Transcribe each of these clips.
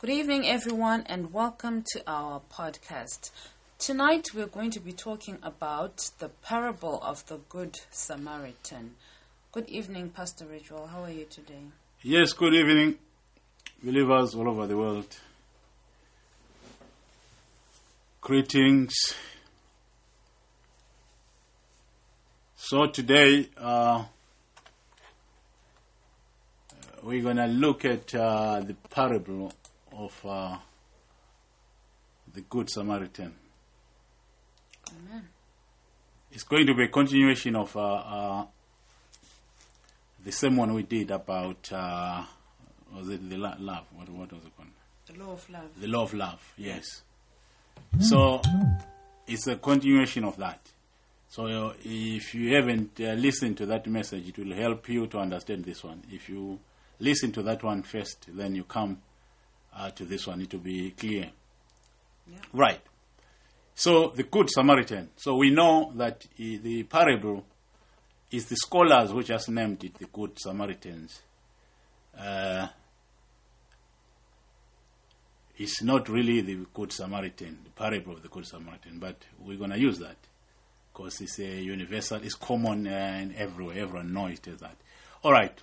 Good evening, everyone, and welcome to our podcast. Tonight, we're going to be talking about the parable of the Good Samaritan. Good evening, Pastor Ritual. How are you today? Yes, good evening, believers all over the world. Greetings. So, today uh, we're going to look at uh, the parable of uh, the Good Samaritan. Amen. It's going to be a continuation of uh, uh, the same one we did about, uh, was it the lo- love? What, what was it called? The law of love. The law of love, yes. So it's a continuation of that. So if you haven't uh, listened to that message, it will help you to understand this one. If you listen to that one first, then you come uh, to this one, it will be clear. Yeah. Right. So the Good Samaritan. So we know that uh, the parable is the scholars who just named it the Good Samaritans. Uh, it's not really the Good Samaritan, the parable of the Good Samaritan, but we're going to use that because it's a universal, it's common uh, and everywhere, everyone knows it as that. All right.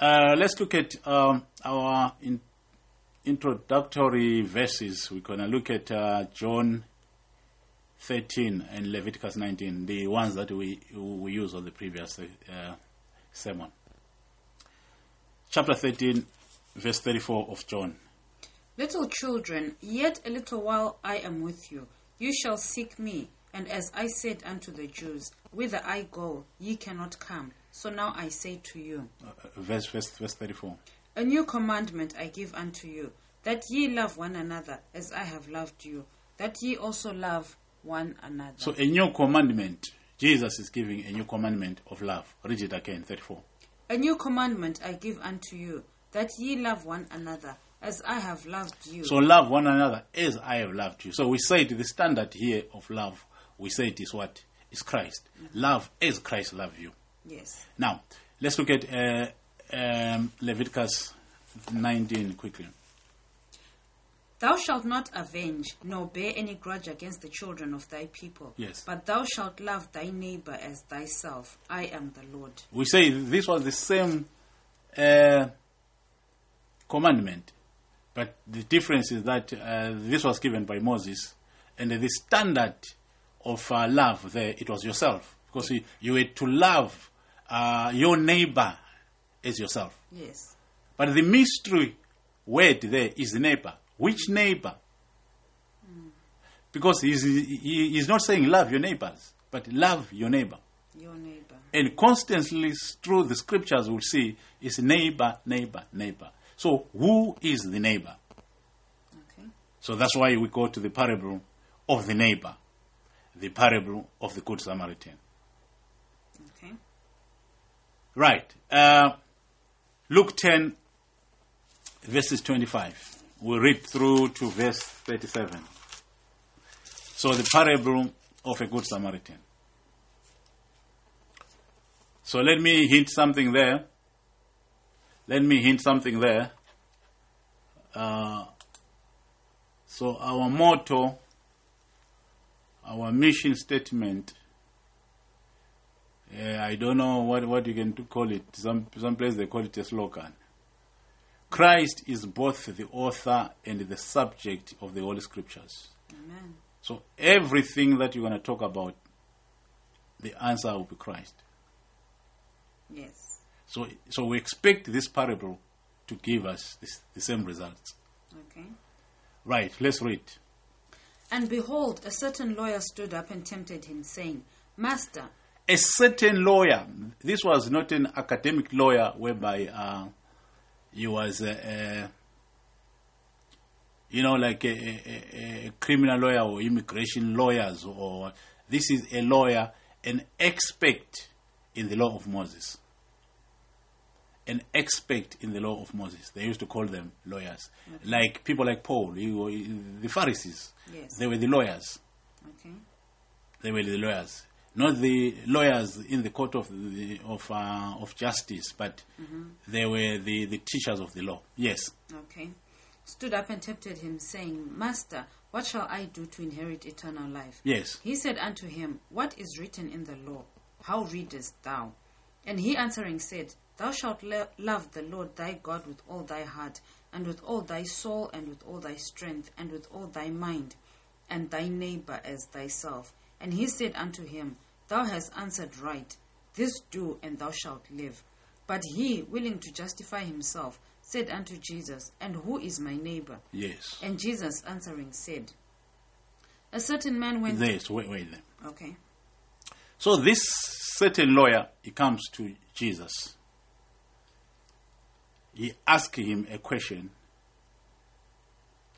Uh, let's look at um, our in, introductory verses. We're going to look at uh, John 13 and Leviticus 19, the ones that we, we used on the previous uh, sermon. Chapter 13, verse 34 of John. Little children, yet a little while I am with you. You shall seek me. And as I said unto the Jews, Whither I go, ye cannot come. So now I say to you, Uh, verse, verse, verse 34. A new commandment I give unto you, that ye love one another as I have loved you, that ye also love one another. So a new commandment, Jesus is giving a new commandment of love. Read it again, 34. A new commandment I give unto you, that ye love one another as I have loved you. So love one another as I have loved you. So we say the standard here of love, we say it is what? Is Christ. Love as Christ loved you. yes. Now, let's look at uh, um, Leviticus 19 quickly. Thou shalt not avenge, nor bear any grudge against the children of thy people. Yes. But thou shalt love thy neighbor as thyself. I am the Lord. We say this was the same uh, commandment, but the difference is that uh, this was given by Moses, and the standard of uh, love there it was yourself, because you, you were to love uh, your neighbor as yourself. Yes. But the mystery word there is neighbor. Which neighbor? Because he's, he, he's not saying love your neighbors, but love your neighbor. Your neighbor. And constantly through the scriptures, we'll see is neighbor, neighbor, neighbor. So, who is the neighbor? Okay. So that's why we go to the parable of the neighbor, the parable of the Good Samaritan. Okay. Right. Uh, Luke 10, verses 25. We'll read through to verse 37. So, the parable of a Good Samaritan. So, let me hint something there. Let me hint something there. Uh, so, our motto, our mission statement, I don't know what, what you can call it. Some some place they call it a slogan. Christ is both the author and the subject of the Holy Scriptures. Amen. So everything that you're going to talk about, the answer will be Christ. Yes. So so we expect this parable to give us this, the same results. Okay. Right. Let's read. And behold, a certain lawyer stood up and tempted him, saying, Master, A certain lawyer. This was not an academic lawyer whereby uh, he was a, a you know, like a, a, a criminal lawyer or immigration lawyers, or this is a lawyer, an expert in the law of Moses. An expert in the law of Moses. They used to call them lawyers. Like people like Paul, he, wa- the Pharisees, Yes. they were the lawyers. Okay. They were the lawyers, not the lawyers in the court of the, of uh, of justice, but they were the, the teachers of the law. Yes. Okay. stood up and tempted him, saying, Master, what shall I do to inherit eternal life? Yes. He said unto him, What is written in the law? How readest thou? And he answering said, Thou shalt lo- love the Lord thy God with all thy heart, and with all thy soul, and with all thy strength, and with all thy mind, and thy neighbor as thyself. And he said unto him, Thou hast answered right. This do, and thou shalt live. But he, willing to justify himself, said unto Jesus, And who is my neighbor? Yes. And Jesus answering said, A certain man went. Yes, wait, wait there. Okay. So this certain lawyer, he comes to Jesus. He asks him a question,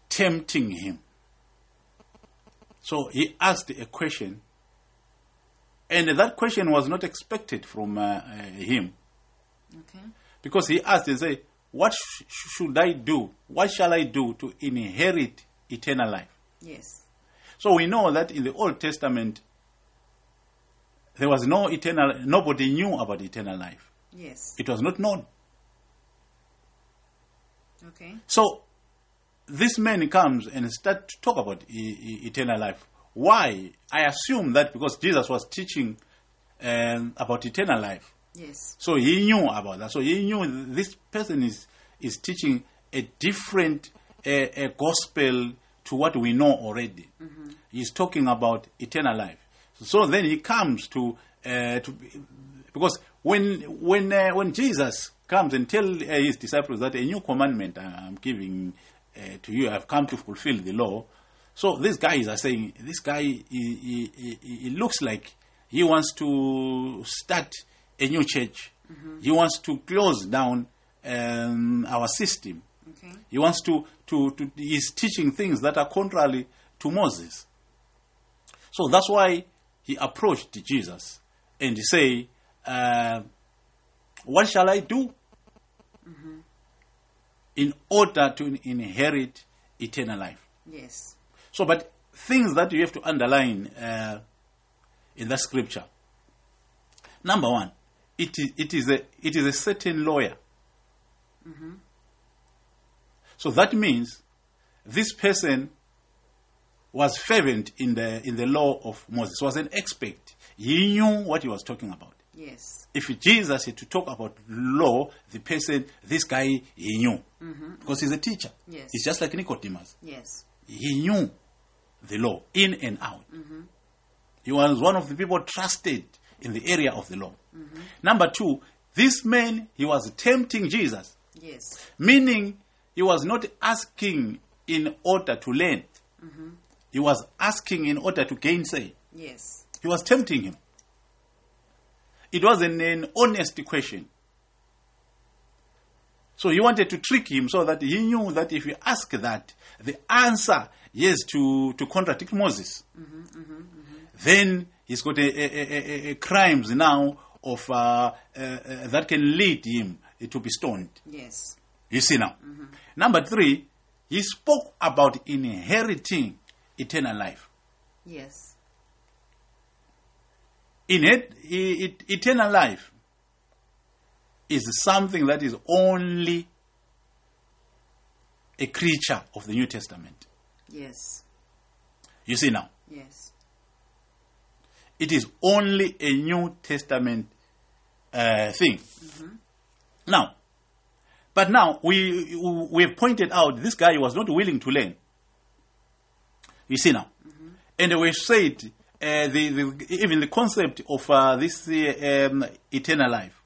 tempting him. So he asked a question, and that question was not expected from uh, uh, him Okay. because he asked and said, "What sh- should I do? What shall I do to inherit eternal life?" Yes. So we know that in the Old Testament there was no eternal. Nobody knew about eternal life. Yes. It was not known. Okay. So this man comes and start to talk about e- e- eternal life. Why? I assume that because Jesus was teaching um, about eternal life, Yes. so he knew about that. So he knew this person is is teaching a different a, a gospel to what we know already. He's talking about eternal life. So then he comes to uh, to because when when uh, when Jesus comes and tell uh, his disciples that a new commandment I'm giving uh, to you, I've come to fulfill the law. So these guys are saying this guy he, he, he, he looks like he wants to start a new church. He wants to close down um, our system. Okay. He wants to, to, to, he's teaching things that are contrary to Moses. So that's why he approached Jesus and he say, uh, what shall I do in order to inherit eternal life? Yes. So, but things that you have to underline uh, in that scripture. Number one, it is, it is a it is a certain lawyer. So that means this person was fervent in the in the law of Moses. Was an expert. He knew what he was talking about. Yes. If Jesus had to talk about law, the person, this guy, he knew mm-hmm. because he's a teacher. Yes. He's just like Nicodemus Yes. he knew the law in and out. Mm-hmm. He was one of the people trusted in the area of the law. Mm-hmm. Number two, this man, he was tempting Jesus, Yes. meaning he was not asking in order to learn. He was asking in order to gainsay. Yes. He was tempting him. It was an, honest question. So he wanted to trick him so that he knew that if he ask that, the answer yes to, to contradict Moses. Then he's got a, a, a, a- a crimes now of uh, uh, uh, that can lead him to be stoned. Yes. You see now. Number three, he spoke about inheriting eternal life. Yes. In it, it, eternal life is something that is only a creature of the New Testament. Yes. You see now, Yes. it is only a New Testament uh, thing. Now, but now we we have pointed out this guy was not willing to learn. You see now, and we said the, the even the concept of uh, this uh, um, eternal life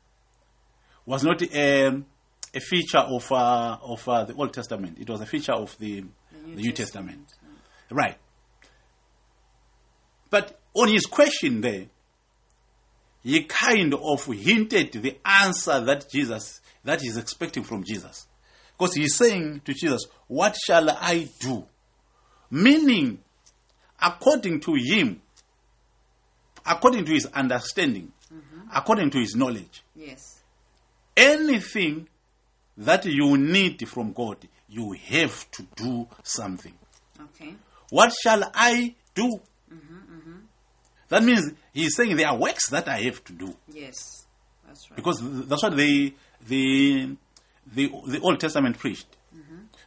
was not um, a feature of uh, of uh, the Old Testament. It was a feature of the, the New, Testament. Right. But on his question there, he kind of hinted the answer that Jesus that he's expecting from Jesus. Because he's saying to Jesus, What shall I do? Meaning, according to him, according to his understanding, mm-hmm. according to his knowledge, Yes. anything that you need from God, you have to do something. Okay. What shall I do? Mm-hmm, mm-hmm. That means he's saying there are works that I have to do. Yes. That's right. Because that's what the, the, the, the Old Testament preached.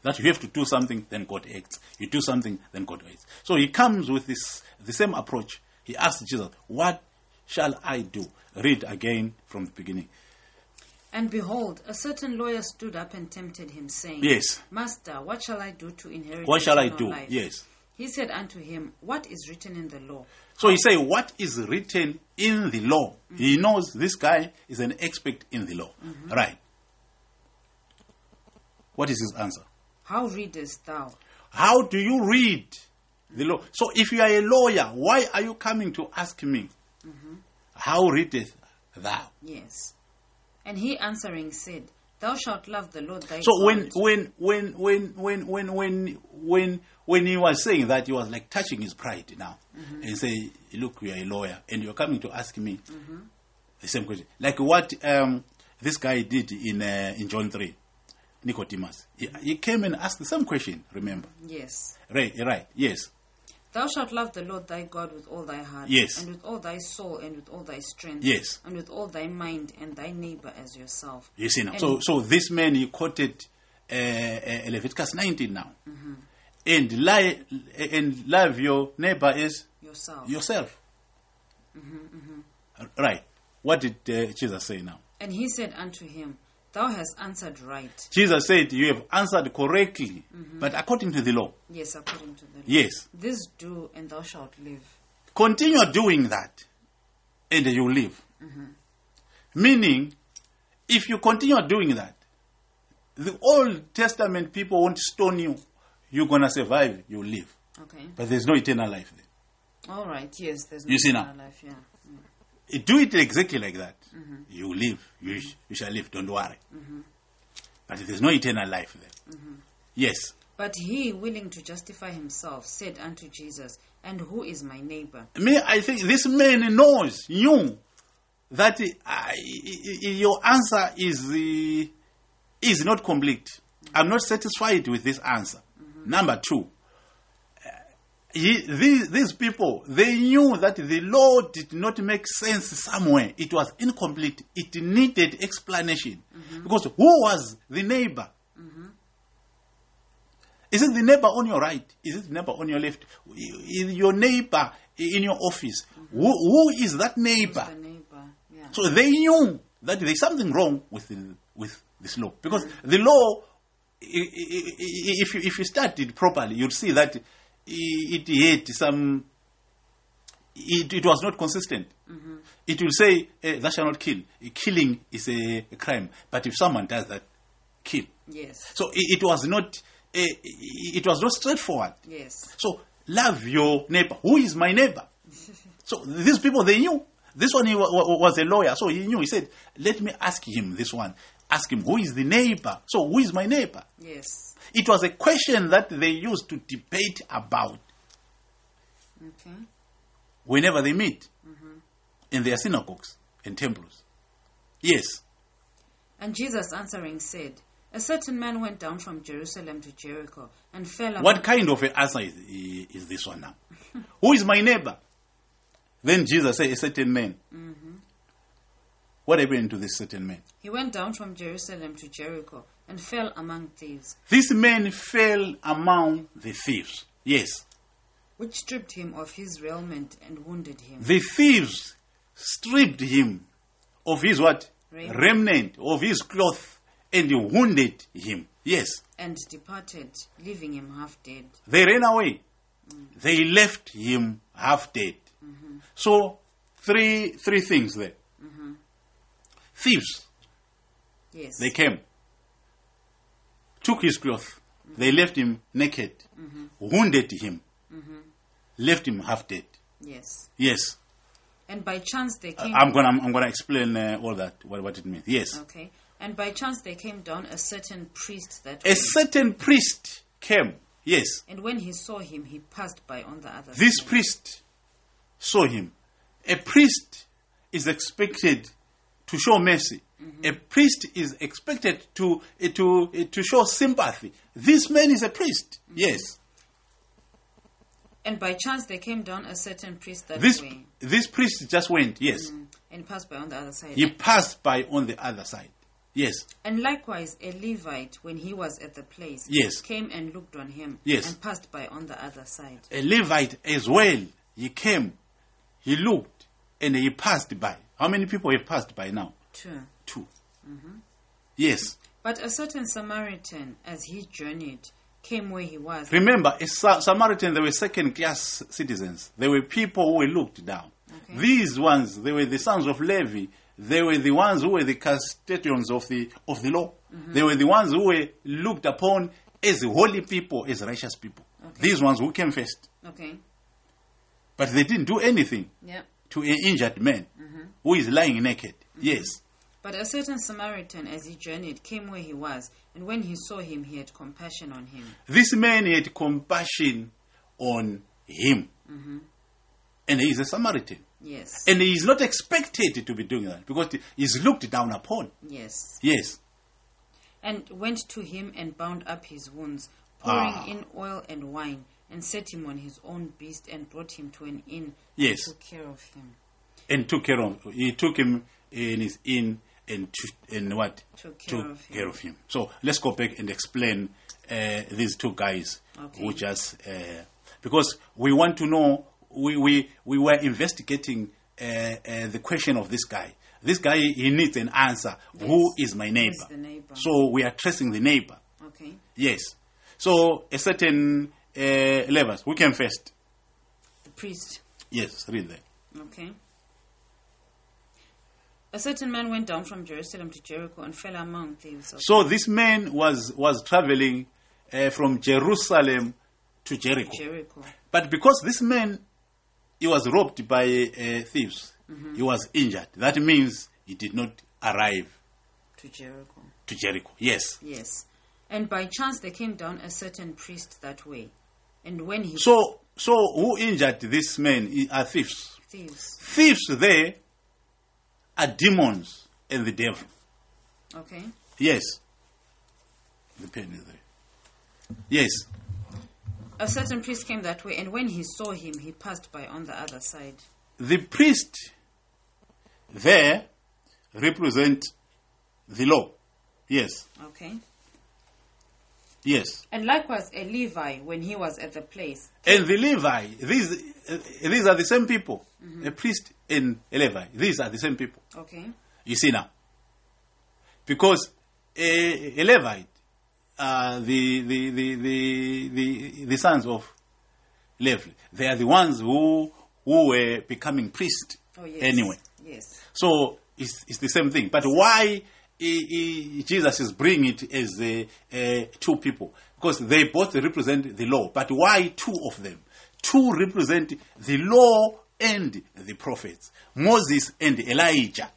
That you have to do something, then God acts. You do something, then God acts. So he comes with this the same approach. He asked Jesus, What shall I do? Read again from the beginning. And behold, a certain lawyer stood up and tempted him, saying, Yes. Master, what shall I do to inherit What shall I do? life? Yes. He said unto him, What is written in the law? So he say, What is written in the law? Mm-hmm. He knows this guy is an expert in the law. Mm-hmm. Right. What is his answer? How readest thou? How do you read the law? So if you are a lawyer, why are you coming to ask me? How readeth thou? Yes. And he answering said, Thou shalt love the Lord thy So when when when when when when when when when he was saying that he was like touching his pride now and say, Look, you are a lawyer and you're coming to ask me the same question. Like what um, this guy did in uh, in John three, Nicodemus. He, he came and asked the same question, remember? Yes. Right, right, yes. Thou shalt love the Lord thy God with all thy heart, Yes. and with all thy soul, and with all thy strength, Yes. and with all thy mind, and thy neighbor as yourself. You see now. And- So, so this man he quoted uh, uh, Leviticus 19 now, and lie and love your neighbor as Yourself. yourself. Right. What did uh, Jesus say now? and he said unto him, Thou hast answered right. Jesus said, "You have answered correctly, mm-hmm. but according to the law, Yes, according to the law. yes. This do, and thou shalt live. Continue doing that, and you live." Mm-hmm. Meaning, if you continue doing that, the Old Testament people won't stone you. You're gonna survive. You live. Okay. But there's no eternal life there. All right. Yes, there's You see now. eternal life. Yeah. Do it exactly like that. You live. You, sh- you shall live. Don't worry. But there's no eternal life there. Yes. But he, willing to justify himself, said unto Jesus, And who is my neighbor? Me, I think this man knows, knew that uh, your answer is uh, is not complete. I'm not satisfied with this answer. Number two, he, these, these people they knew that the law did not make sense somewhere. It was incomplete. It needed explanation because who was the neighbor? Is it the neighbor on your right? Is it the neighbor on your left? Is your neighbor in your office? Who, who is that neighbor? Neighbor. Yeah. So they knew that there's something wrong with the, with this law because the law, if you if you study it properly, you'll see that i- it had some. It, it was not consistent. It will say, eh, "Thou shalt not kill." Killing is a, a crime, but if someone does that, kill. Yes. So it, it was not. eh, it was not straightforward. Yes. So love your neighbor. Who is my neighbor? so these people they knew. This one he wa- wa- was a lawyer, so he knew. He said, "Let me ask him this one. Ask him who is the neighbor. So who is my neighbor?" Yes. It was a question that they used to debate about Okay. whenever they meet mm-hmm. in their synagogues and temples. Yes. And Jesus answering said, A certain man went down from Jerusalem to Jericho and fell What kind of an answer is, is this one now? Who is my neighbor? Then Jesus said, A certain man. Mm-hmm. What happened to this certain man? He went down from Jerusalem to Jericho and fell among thieves, This man fell among the thieves. Yes. which stripped him of his raiment and wounded him. The thieves stripped him of his what? Raiment. Remnant, of his cloth, and wounded him. Yes. and departed, leaving him half dead. They ran away. They left him half dead. Mm-hmm. So three three things there. Thieves, Yes. they came, took his cloth, they left him naked, wounded him, left him half dead. yes. Yes, And by chance they came. I'm gonna I'm gonna explain uh, all that what, what it means. Yes, okay. And by chance they came down a certain priest that a way. certain priest came. Yes, And when he saw him, he passed by on the other this side. priest saw him. A priest is expected to show mercy. A priest is expected to eh, to eh, to show sympathy. This man is a priest. Yes, And by chance there came down a certain priest that this way this priest just went. Yes, and passed by on the other side. he passed by on the other side. Yes. And likewise, a Levite, when he was at the place, Yes. came and looked on him, Yes. and passed by on the other side. A Levite as well. He came, he looked, and he passed by. How many people have passed by now? Two. 2 mm-hmm. Yes. But a certain Samaritan, as he journeyed, came where he was. Remember, a Sa- Samaritan, they were second class citizens. They were people who were looked down. Okay. These ones, they were the sons of Levi. They were the ones who were the custodians of the, of the law. Mm-hmm. They were the ones who were looked upon as holy people, as righteous people. Okay. These ones who came first. Okay. But they didn't do anything Yeah. To an injured man who is lying naked. Yes. But a certain Samaritan, as he journeyed, came where he was, and when he saw him, he had compassion on him. This man had compassion on him. And he is a Samaritan. Yes. And he is not expected to be doing that because he is looked down upon. Yes. Yes. And went to him and bound up his wounds, pouring Ah. in oil and wine, and set him on his own beast, and brought him to an inn, Yes. and took care of him. And took care of him. he took him in his inn and to, and what? Took care of him. care of him. So let's go back and explain uh, these two guys Okay. who just uh, because we want to know we we, we were investigating uh, uh, the question of this guy. This guy he needs an answer. Who is my neighbor? the neighbor? So we are tracing the neighbor. Okay. Yes. So a certain uh, levels. Who came first? The priest. Yes, read there. Okay. A certain man went down from Jerusalem to Jericho and fell among thieves. So this man was was traveling uh, from Jerusalem to Jericho. Jericho. But because this man he was robbed by uh, thieves, he was injured. That means he did not arrive To Jericho. to Jericho. Yes. Yes. And by chance there came down a certain priest that way. And when he So so who injured this man are thieves. thieves. Thieves there are demons and the devil. Okay. Yes. The pen is there. Yes. A certain priest came that way, and when he saw him, he passed by on the other side. The priest there represent the law. Yes. Okay. Yes. And likewise, a Levi, when he was at the place, And the Levi, these, uh, these are the same people. A priest and a Levi, these are the same people. okay, You see now. Because a, a Levite, uh, the, the, the, the, the, the sons of Levi, they are the ones who, who were becoming priests oh yes, anyway. yes, So it's, it's the same thing. But why he, he, Jesus is bringing it as uh, uh, two people? Because they both represent the law. But why two of them? Two represent the law and the prophets Moses and Elijah.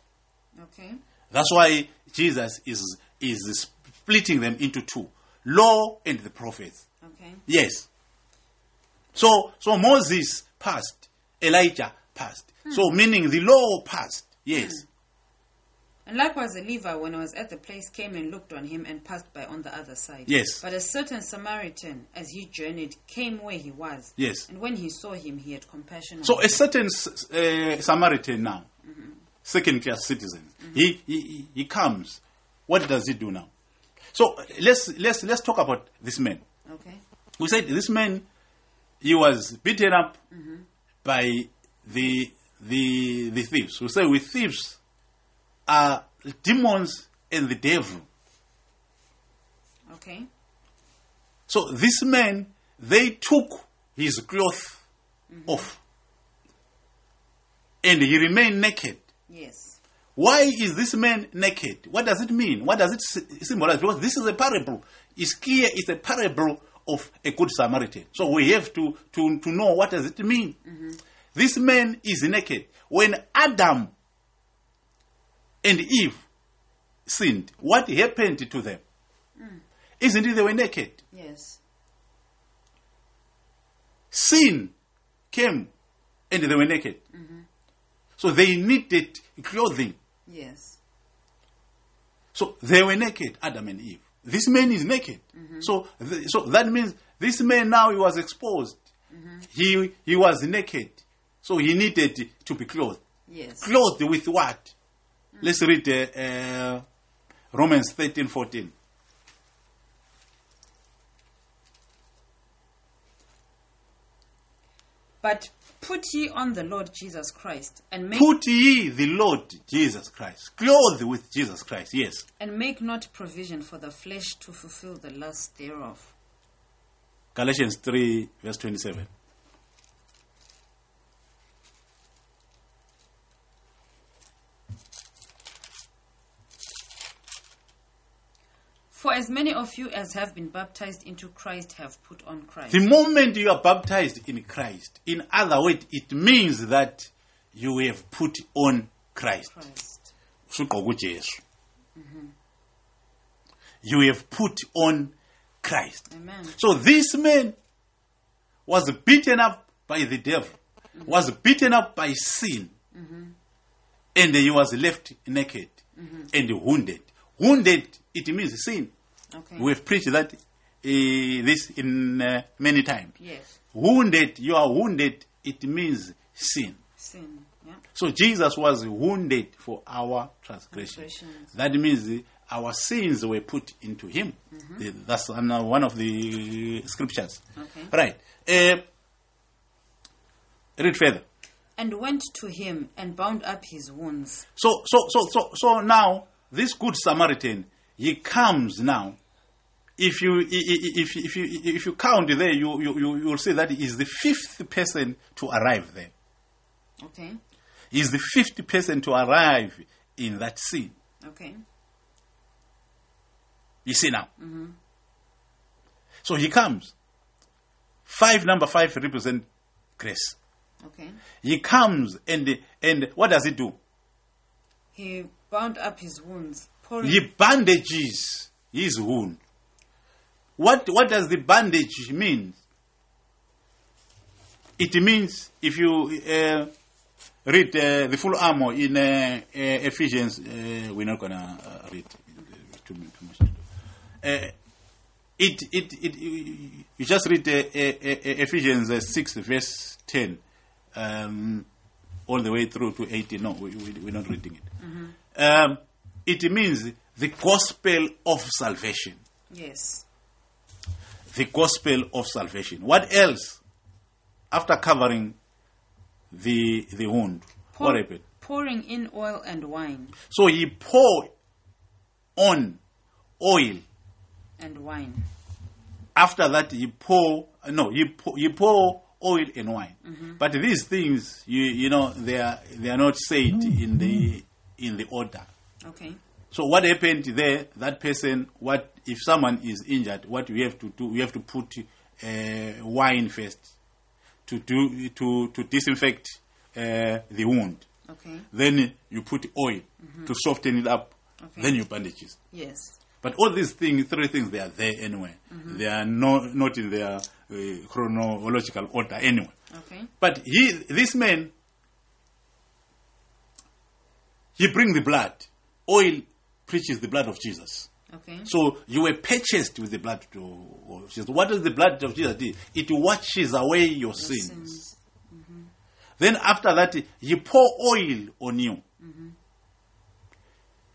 okay, That's why Jesus is, is splitting them into two law and the prophets. okay, Yes. So, so Moses passed, Elijah passed. So, meaning the law passed. Yes. And likewise, a Levi, when he was at the place, came and looked on him and passed by on the other side. Yes. But a certain Samaritan, as he journeyed, came where he was. Yes. And when he saw him, he had compassion on So him. a certain uh, Samaritan now, mm-hmm. second class citizen, mm-hmm. he, he he comes. What does he do now? So let's let's let's talk about this man. Okay. We said this man, he was beaten up mm-hmm. by the the the thieves. We say with thieves are demons and the devil. Okay. So this man, they took his cloth mm-hmm. off, and he remained naked. Yes. Why is this man naked? What does it mean? What does it symbolize? Because this is a parable. It's clear it's a parable of a good Samaritan. So we have to, to, to know what does it mean. Mm-hmm. This man is naked. When Adam and Eve sinned, what happened to them? Mm. Isn't it they were naked? Yes. Sin came and they were naked. Mm-hmm. So they needed clothing. Yes. So they were naked, Adam and Eve. This man is naked. Mm-hmm. So, th- so that means this man now he was exposed. Mm-hmm. He he was naked. So he needed to be clothed. Yes. Clothed with what? Let's read uh, uh, Romans 13 14. But put ye on the Lord Jesus Christ, and make Put ye the Lord Jesus Christ. Clothe with Jesus Christ. Yes. and make not provision for the flesh to fulfill the lust thereof. Galatians 3, verse 27. For as many of you as have been baptized into Christ have put on Christ. The moment you are baptized in Christ, in other words, it means that you have put on Christ. Christ. UJesu. Mm-hmm. You have put on Christ. Amen. So this man was beaten up by the devil, mm-hmm. was beaten up by sin, mm-hmm. and he was left naked and wounded. Wounded, it means sin. Okay. We have preached that uh, this in uh, many times. yes. Wounded, you are wounded, it means sin. Sin. Yeah. So Jesus was wounded for our transgressions. Transgressions. That means our sins were put into him. Uh, That's one of the scriptures. Okay. Right. Uh, read further. And went to him and bound up his wounds. So, so, so, so, so now this good Samaritan, he comes now. If you, if, if you, if you count there, you, you, you, you'll see that he is the fifth person to arrive there. Okay. He is the fifth person to arrive in that scene. Okay. You see now. Mm-hmm. So he comes. Five, number five represent grace. Okay. He comes and and what does he do? He bound up his wounds, He bandages his wound. What what does the bandage mean? It means if you uh, read uh, the full armor in uh, uh, Ephesians, uh, we're not gonna uh, read too, much. Uh, it, it, it, you just read Ephesians uh, 6, verse 10, um, all the way through to 18. No, we, we, we're not reading it. Um, it means the gospel of salvation. yes. The gospel of salvation. What else? After covering the the wound, Pour- what happened? Pouring in oil and wine So he poured on oil. and wine. After that, he pour no, he pour, he pour oil and wine. Mm-hmm. But these things, you you know, they are they are not said in the in the order. Okay. So what happened there? That person, what if someone is injured? What we have to do? We have to put uh, wine first to do to to disinfect uh, the wound. Okay. Then you put oil to soften it up. Okay. Then you bandages. Yes. But all these things, three things, they are there anyway. They are no, not in their uh, chronological order anyway. Okay. But he, this man, he bring the blood. Oil preaches the blood of Jesus. Okay. So you were purchased with the blood of Jesus. What does the blood of Jesus do? It washes away your sins. Sins. Then after that, he pour oil on you.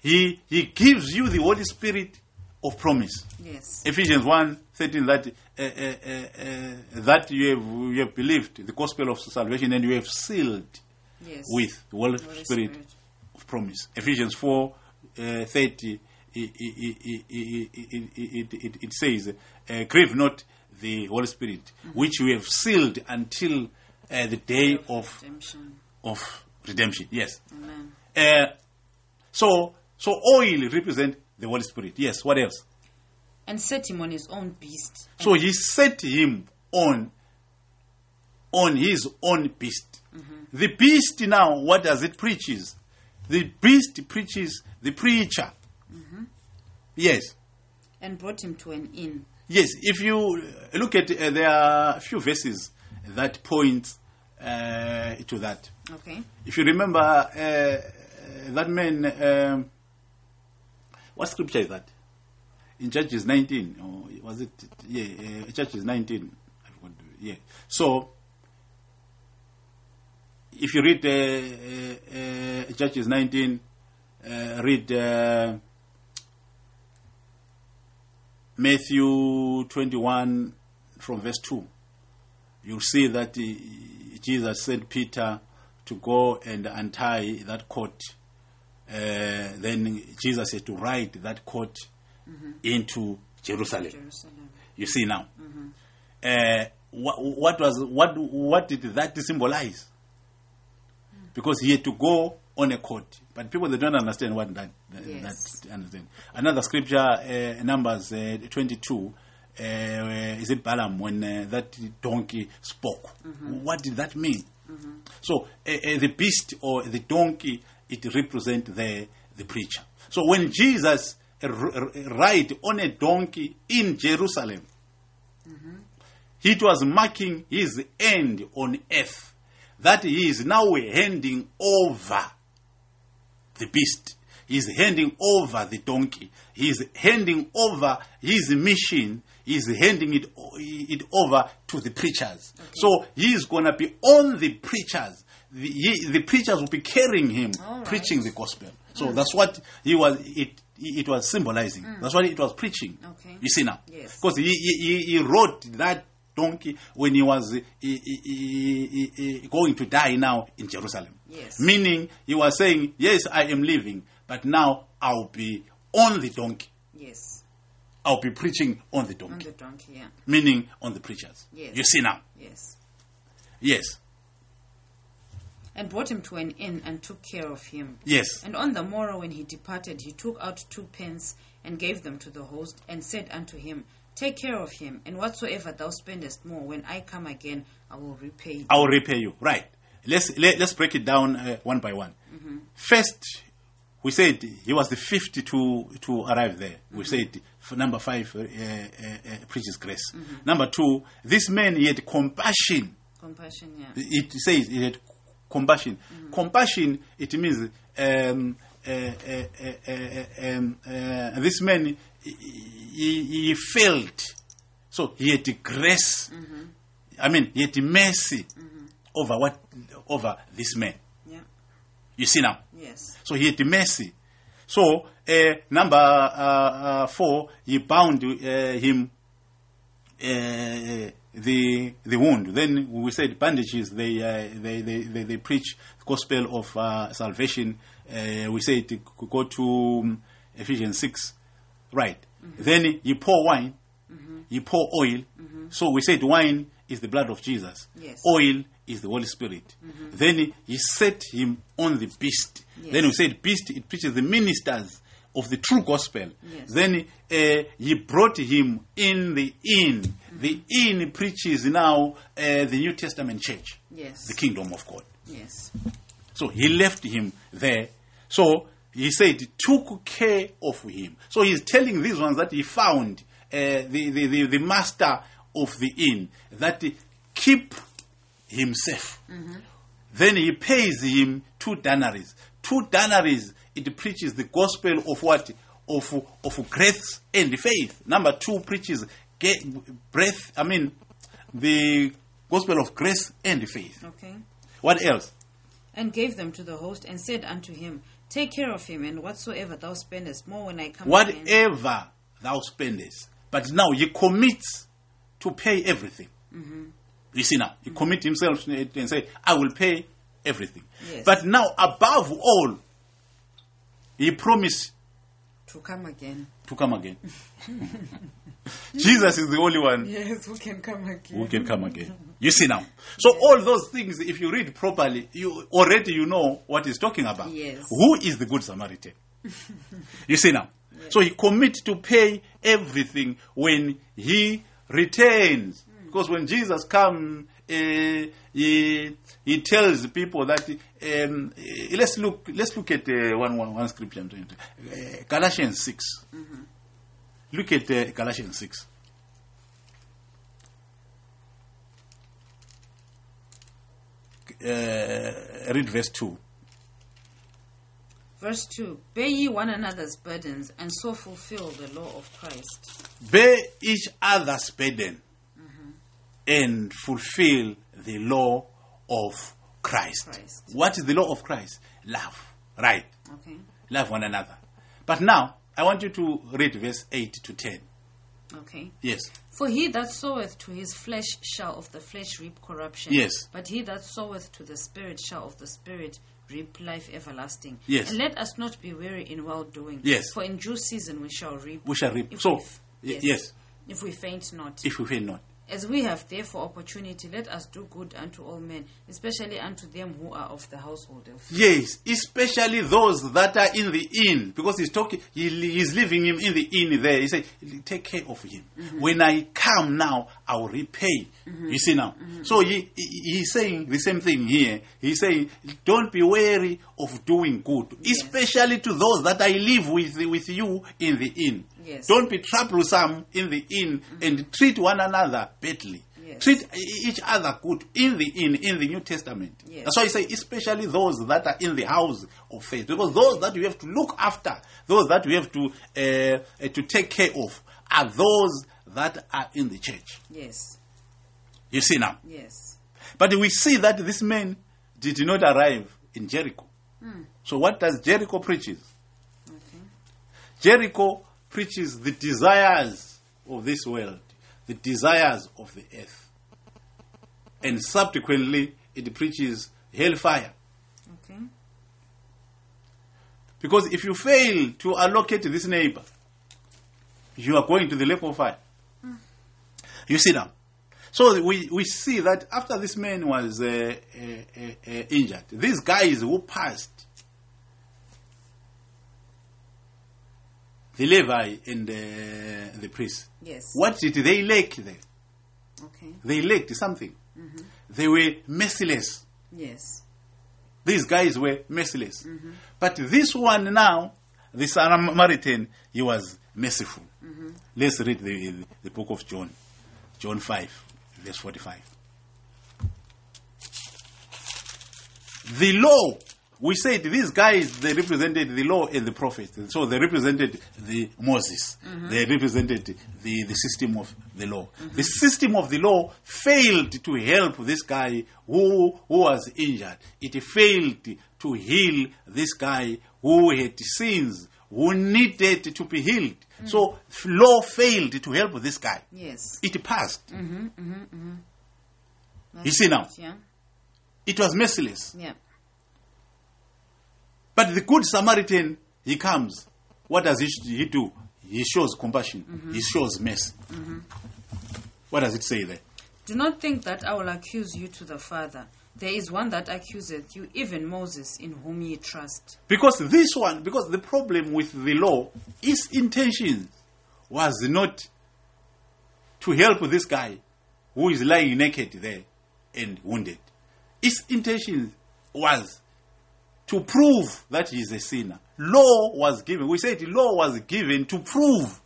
He, he gives you the Holy Spirit of promise. Yes. Ephesians 1 13, that, uh, uh, uh, uh, that you have, you have believed the gospel of salvation and you have sealed Yes. with the Holy, Holy Spirit, Spirit. Of promise. Ephesians 4 uh, 30, it, it, it, it, says, uh, Grieve not the Holy Spirit, Mm-hmm. which we have sealed until uh, the day of, redemption. of redemption. Yes. Amen. Uh, so, so oil represent the Holy Spirit. Yes. What else? And set him on his own beast. So he set him on on his own beast. The beast now, what does it preaches? The priest preaches the preacher. Yes. and brought him to an inn. Yes, if you look at, uh, there are a few verses that point uh, to that. Okay. If you remember, uh, that man, um, what scripture is that? In Judges 19, or was it? Yeah, uh, Judges 19. Yeah. So, if you read uh, uh, uh, Judges 19, uh, read uh, Matthew 21 from verse 2, you'll see that Jesus sent Peter to go and untie that coat. Then Jesus had to ride that coat into Jerusalem. Jerusalem. You see now. Uh, what, what was what what did that symbolize? Because he had to go on a court, but people they don't understand what that that, Yes. that understand. Another scripture, uh, Numbers uh, twenty-two. Uh, is it Balaam when uh, that donkey spoke? What did that mean? So uh, uh, the beast or the donkey it represent the the preacher. So when Jesus ride on a donkey in Jerusalem, it was marking his end on earth. That he is now handing over the beast. He's handing over the donkey. He's handing over his mission. He's handing it, it over to the preachers. So he's going to be on the preachers. The, he, the preachers will be carrying him, right. preaching the gospel. So hmm. that's what he was. It it was symbolizing. Hmm. That's what it was preaching. Okay. You see now, because he, he, he- he rode that donkey when he was he- he- he- going to die now in Jerusalem. Yes. Meaning he was saying, Yes, I am living, but now I'll be on the donkey. Yes. I'll be preaching on the donkey. On the donkey, yeah. Meaning on the preachers. Yes. You see now. Yes. Yes. And brought him to an inn and took care of him. Yes. And on the morrow when he departed, he took out two pence and gave them to the host, and said unto him, Take care of him, and whatsoever thou spendest more, when I come again, I will repay you. I will repay you. Right. Let's let, let's break it down uh, one by one. Mm-hmm. First, we said he was the fifth to to arrive there. We Mm-hmm. said f- number five uh, uh, uh, preaches grace. Mm-hmm. Number two, this man he had compassion. Compassion, yeah. It says he had compassion. Mm-hmm. Compassion. It means um, uh, uh, uh, uh, um, uh, this man he, he, felt so he had grace. Mm-hmm. I mean, he had mercy over what over this man. Yeah. You see now. Yes. So he had mercy. So uh, number uh, uh, four, he bound uh, him uh, the the wound. Then we said bandages. They uh, they, they, they they preach the gospel of uh, salvation. Uh, we said go to um, Ephesians six, right? Then you pour wine, you pour oil. So we said wine is the blood of Jesus. Yes. Oil is the Holy Spirit. Then he set him on the beast. Yes. Then we said beast it preaches the ministers of the true gospel. Yes. Then uh, he brought him in the inn. The inn preaches now uh, the New Testament church, Yes. the kingdom of God. Yes. So he left him there. So he said, took care of him. So he's telling these ones that he found uh, the, the, the, the master of the inn that keep him safe. Then he pays him two denaries. Two denaries, it preaches the gospel of what? Of, of grace and faith. Number two preaches ge- breath, I mean, the gospel of grace and faith. Okay. What else? And gave them to the host, and said unto him, Take care of him, and whatsoever thou spendest more when I come again. whatever thou spendest. But now he commits to pay everything. Mm-hmm. You see now, he commit himself and say, I will pay everything. Yes. But now, above all, he promised To come again. To come again. Jesus is the only one Yes, who can come again? who can come again. You see now. So all those things, if you read properly, you already you know what he's talking about. Yes. Who is the good Samaritan? you see now. So he commits to pay everything when he returns. Hmm. Because when Jesus comes, uh, he, he tells people that um, eh, let's look let's look at uh, one, one, one scripture. I'm trying to- Uh, Galatians 6 Look at uh, Galatians six. Uh, read verse two. Verse 2 Bear ye one another's burdens, and so fulfill the law of Christ. bear each other's burden and fulfill the law of Christ. Christ. What is the law of Christ? Love. Right. Okay. Love one another. But now, I want you to read verse 8 to 10. Okay. Yes. For he that soweth to his flesh shall of the flesh reap corruption. Yes. But he that soweth to the Spirit shall of the Spirit reap life everlasting. Yes. And let us not be weary in well doing. Yes. For in due season we shall reap. We shall reap. If So, we f- y- yes. If we faint not. If we fail not. As we have therefore opportunity, let us do good unto all men, especially unto them who are of the household of faith. Yes, especially those that are in the inn, because he's talking, he, he's leaving him in the inn there. He said, "Take care of him. Mm-hmm. When I come now, I will repay." Mm-hmm. You see now. Mm-hmm. So he, he- he's saying the same thing here. He's saying, "Don't be weary of doing good, especially to those that I live with with you in the inn. Yes. Don't be troublesome in the inn and treat one another badly." Yes. Treat each other good in the in in the New Testament. Yes. That's why I say, especially those that are in the house of faith, because those that you have to look after, those that you have to uh, to take care of, are those that are in the church. Yes. You see now, Yes. but we see that this man did not arrive in Jericho. So what does Jericho preaches? Okay. Jericho preaches the desires of this world, the desires of the earth. And subsequently, it preaches hellfire. Okay. Because if you fail to allocate this neighbor, you are going to the lake of fire. You see now. So we, we see that after this man was uh, uh, uh, injured, these guys who passed, the Levi and uh, the priest, Yes. what did they lack there? Okay. They lacked something. They were merciless. Yes. These guys were merciless. But this one now, the Samaritan, he was merciful. Let's read the, the book of John, John 5, verse 45. The law, we said these guys, they represented the law and the prophets. So they represented the Moses. Mm-hmm. They represented the, the system of the law. The system of the law failed to help this guy who, who was injured. It failed to heal this guy who had sins, who needed to be healed. Mm. So law failed to help this guy. Yes. It passed. That's You see now? Yeah. It was merciless. Yeah. But the good Samaritan, he comes. What does he, he do? He shows compassion. Mm-hmm. He shows mercy. Mm-hmm. What does it say there? Do not think that I will accuse you to the Father. There is one that accuseth you, even Moses, in whom ye trust. Because this one, because the problem with the law, its intention was not to help this guy who is lying naked there and wounded. Its intention was to prove that he is a sinner. Law was given. We said law was given to prove.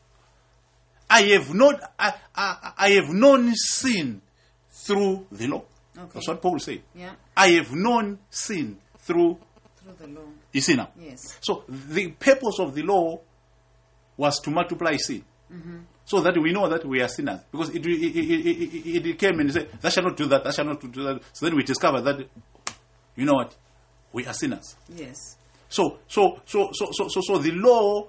I have not. I, I, I have known sin through the law. Okay. That's what Paul said. Yeah. I have known sin through. Through the law. You see now. Yes. So the purpose of the law was to multiply sin. Mm-hmm. So that we know that we are sinners. Because it, it, it, it, it came and said, Thou shalt not do that, thou shalt not do that. So then we discover that, you know what? We are sinners. Yes. So, so, so, so, so, so, so the law,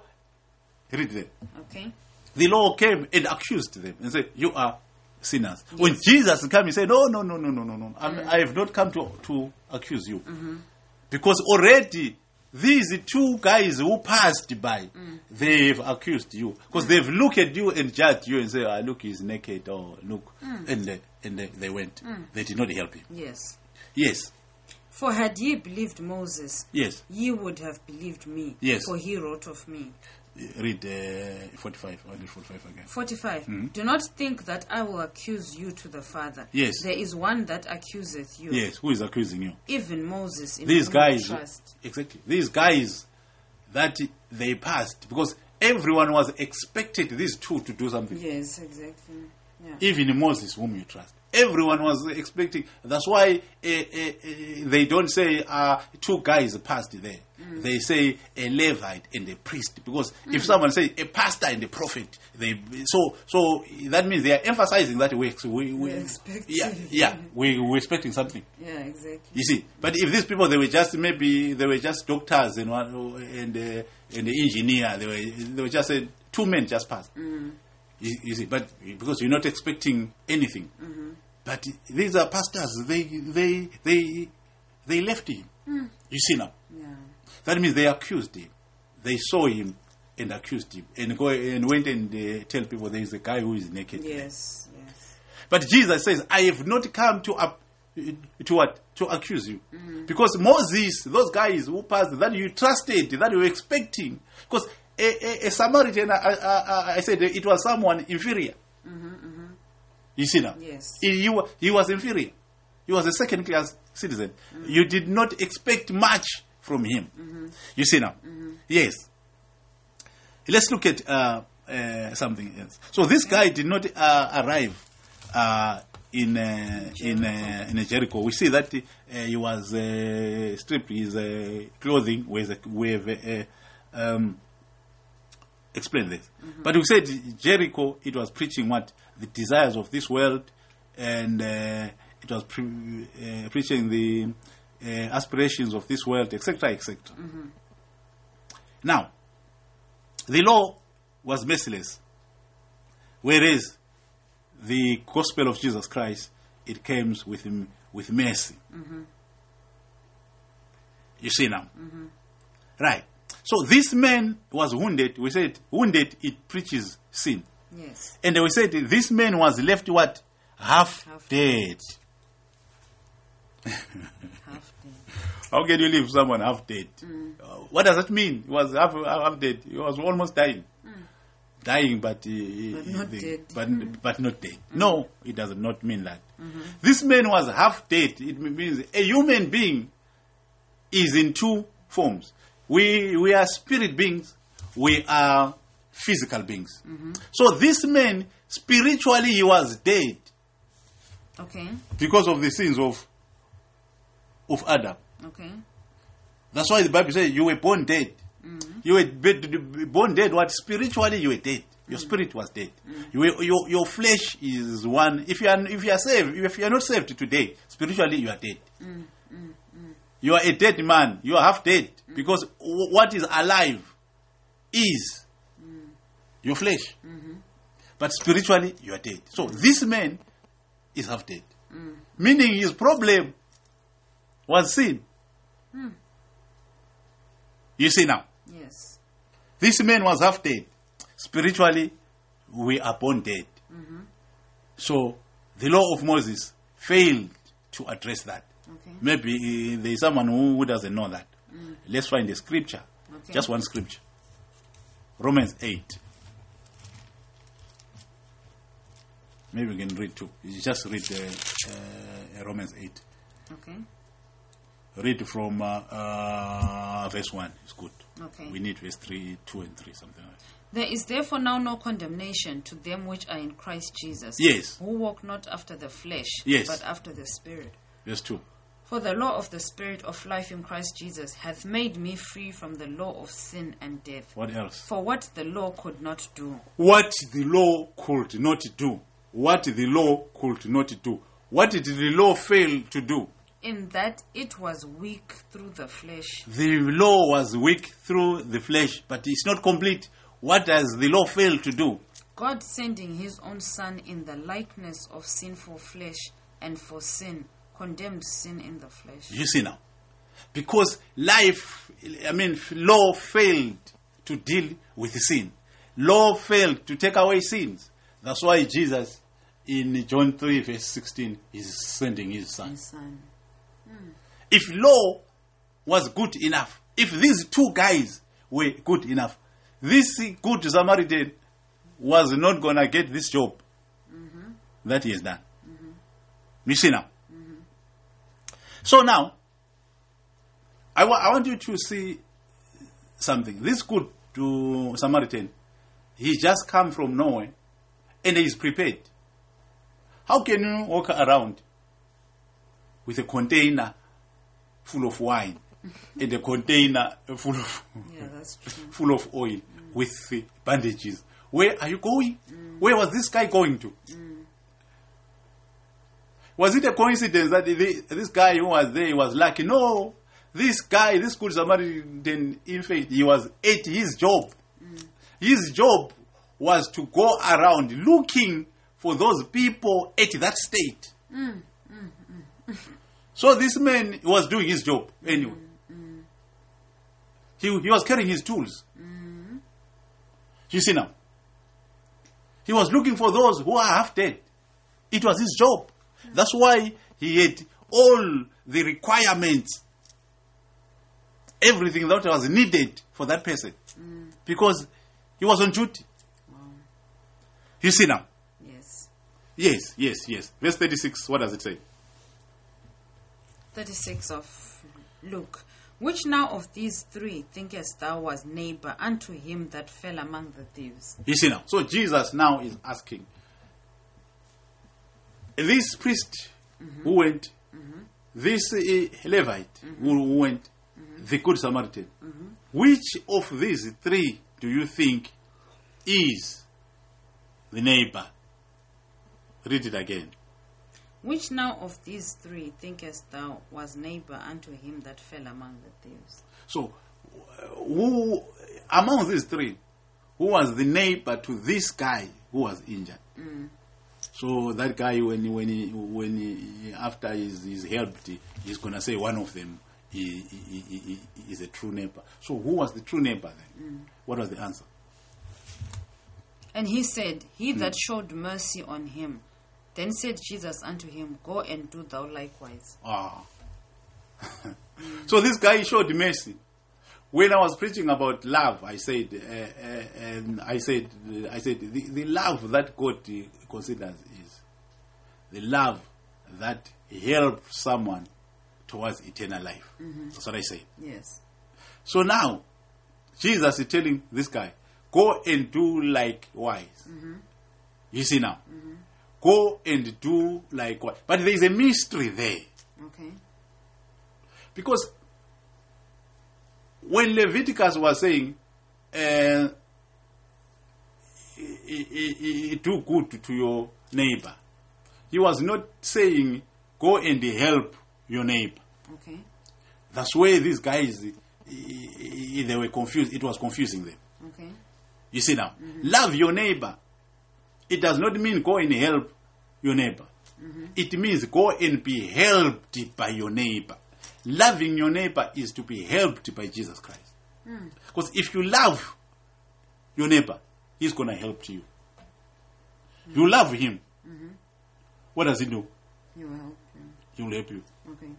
read them. Okay. The law came and accused them and said, You are sinners. When Jesus came, he said, No, no, no, no, no, no, no. I'm, mm-hmm. I have not come to, to accuse you. Mm-hmm. Because already these two guys who passed by, mm. they've accused you. Because mm. they've looked at you and judged you and say, ah, Look, he's naked, or look. Mm. And, they, and they, they went. They did not help him. Yes. Yes, For had ye believed Moses, yes. ye would have believed me. Yes. For he wrote of me. Read uh, 45. I'll read 45 again. 45. Do not think that I will accuse you to the Father. Yes. There is one that accuseth you, Yes, who is accusing you? even Moses, in these guys trust. exactly these guys that they passed because everyone was expected these two to do something Yes, exactly. Yeah. even moses whom you trust everyone was expecting that's why uh, uh, uh, they don't say uh, two guys passed there they say a levite and a priest because if someone says a pastor and a prophet they so so that means they are emphasizing that we we, we expecting. yeah yeah we, we're expecting something Yeah, exactly. you see, but if these people they were just maybe they were just doctors and one and uh, and the engineer they were they were just uh, two men just passed. You, you see, but because you're not expecting anything. Mm-hmm. But these are pastors. They they they they left him. Mm. You see now. Yeah. That means they accused him. They saw him and accused him and go and went and uh, tell people there is a guy who is naked. Yes. Yes. But Jesus says, I have not come to up, to what? To accuse you. Mm-hmm. Because Moses, those guys who passed, that you trusted, that you were expecting. Because a, a, a Samaritan, I, I, I- I said it was someone inferior. You see now? Yes. He, he, he was inferior. He was a second class citizen. You did not expect much from him. You see now? Yes. Let's look at uh, uh, something else. So this guy did not uh, arrive uh, in uh, in uh, in Jericho. We see that uh, he was uh, stripped. His uh, clothing with uh, um, explain this. But we said Jericho, it was preaching what? The desires of this world, and uh, it was pre- uh, preaching the uh, aspirations of this world, etc., etc. Now, the law was merciless, whereas the gospel of Jesus Christ, it comes with, with mercy. You see now? Right. So this man was wounded. We said, wounded, it preaches sin. Yes. And we said, this man was left what? Half, Half dead. Half day. How can you leave someone half dead? Mm. Uh, what does that mean? He was half, half dead. He was almost dying. Mm. Dying, but, uh, But uh, not the- dead. But, mm. but not dead. No, it does not mean that. Mm-hmm. This man was half dead. It means a human being is in two forms. We, we are spirit beings. We are physical beings. So this man, spiritually, he was dead Okay. because of the sins of, of Adam. Okay. That's why the Bible says you were born dead. Mm. You were born dead. What spiritually you were dead. Your mm. spirit was dead. Mm. You were, your your flesh is one. If you are if you are saved, if you are not saved today, spiritually you are dead. You are a dead man. You are half dead mm. because w- what is alive is mm. your flesh. Mm-hmm. But spiritually you are dead. So mm. this man is half dead, meaning his problem was sin. Hmm. You see now, Yes. this man was half dead. Spiritually, we are born dead. Mm-hmm. So the law of Moses failed to address that. Okay. Maybe uh, there is someone who, who doesn't know that. Let's find a scripture. Okay. Just one scripture. Romans 8. Maybe we can read two. Just read uh, uh, Romans 8. Okay. Read from uh, uh, verse 1. It's good. Okay. We need verse 3, 2 and 3, something like that. There is therefore now no condemnation to them which are in Christ Jesus. Yes. Who walk not after the flesh, Yes. but after the Spirit. Verse 2. For the law of the Spirit of life in Christ Jesus hath made me free from the law of sin and death. What else? For what the law could not do, What the law could not do. What the law could not do. What did the law fail to do? in that it was weak through the flesh. The law was weak through the flesh, but it's not complete. What does the law fail to do? God sending his own Son in the likeness of sinful flesh, and for sin, condemned sin in the flesh. You see now. Because life, I mean, law failed to deal with sin. Law failed to take away sins. That's why Jesus, in John 3, verse 16, is sending his son. His Son. Hmm. If law was good enough, if these two guys were good enough, this good Samaritan was not going to get this job mm-hmm. that he has done. Mm-hmm. You see now? So now, I wa- I want you to see something. This good to Samaritan, he just come from nowhere and he is prepared. How can you walk around with a container full of wine and a container full of Yeah, full of oil with the bandages. Where are you going? Mm. Where was this guy going to? Mm. Was it a coincidence that the, this guy who was there was lucky? No. This guy, this good Samaritan, in fact, he was at his job. Mm. His job was to go around looking for those people at that state. Mm, mm, so this man was doing his job anyway. He, he was carrying his tools. You see now? He was looking for those who are half dead. It was his job. That's why he had all the requirements, everything that was needed for that person. Mm. Because he was on duty. You see now? Yes. Yes, yes, yes. Verse 36, what does it say? 36 of Luke. Which now of these three thinkest thou was neighbor unto him that fell among the thieves? You see now. So Jesus now is asking this priest who went, this uh, Levite who went, the Good Samaritan, which of these three do you think is the neighbor? Read it again. Which now of these three thinkest thou was neighbor unto him that fell among the thieves? So, who among these three, who was the neighbor to this guy who was injured? So that guy, when when he, when he, after he's, he's helped, he's gonna say one of them he, he, is a true neighbor. So who was the true neighbor then? What was the answer? And he said, He that showed mercy on him. Then said Jesus unto him, Go and do thou likewise. Ah. so this guy showed mercy. When I was preaching about love, I said, uh, uh, and I said, I said, the, the love that God considers is the love that helps someone towards eternal life. Mm-hmm. That's what I say. Yes. So now, Jesus is telling this guy, go and do likewise. Mm-hmm. You see now, mm-hmm. go and do likewise. But there is a mystery there. Okay. Because when Leviticus was saying, uh, do good to your neighbor, he was not saying, go and help your neighbor. Okay. That's where these guys, they were confused. It was confusing them. Okay. You see now, mm-hmm. love your neighbor. It does not mean go and help your neighbor. Mm-hmm. It means go and be helped by your neighbor. Loving your neighbor is to be helped by Jesus Christ. Hmm. Because if you love your neighbor, he's going to help you. You love him. Mm-hmm. What does he do? He will help you. He will help you. Okay.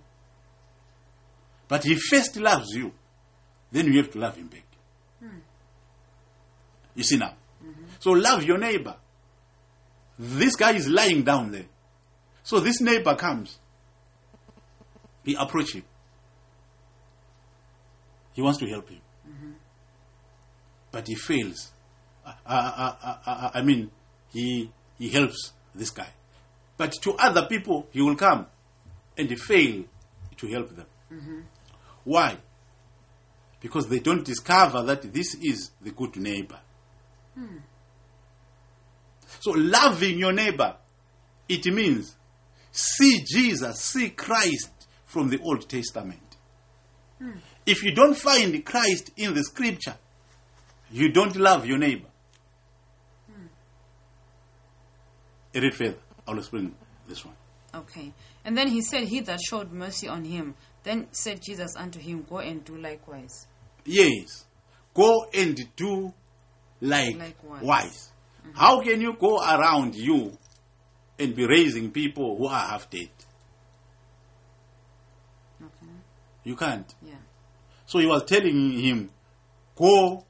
But he first loves you, then you have to love him back. Hmm. You see now? Mm-hmm. So love your neighbor. This guy is lying down there. So this neighbor comes. He approaches him. He wants to help him. Mm-hmm. But he fails. Uh, I mean, he, he helps this guy. But to other people, he will come and fail to help them. Why? Because they don't discover that this is the good neighbor. So, loving your neighbor, it means see Jesus, see Christ from the Old Testament. If you don't find Christ in the scripture, you don't love your neighbor. Read further. I'll explain this one. Okay. And then he said, He that showed mercy on him. Then said Jesus unto him, Go and do likewise. Yes. Go and do like Likewise. wise. Mm-hmm. How can you go around you and be raising people who are half dead? Okay. You can't. Yeah. So he was telling him, go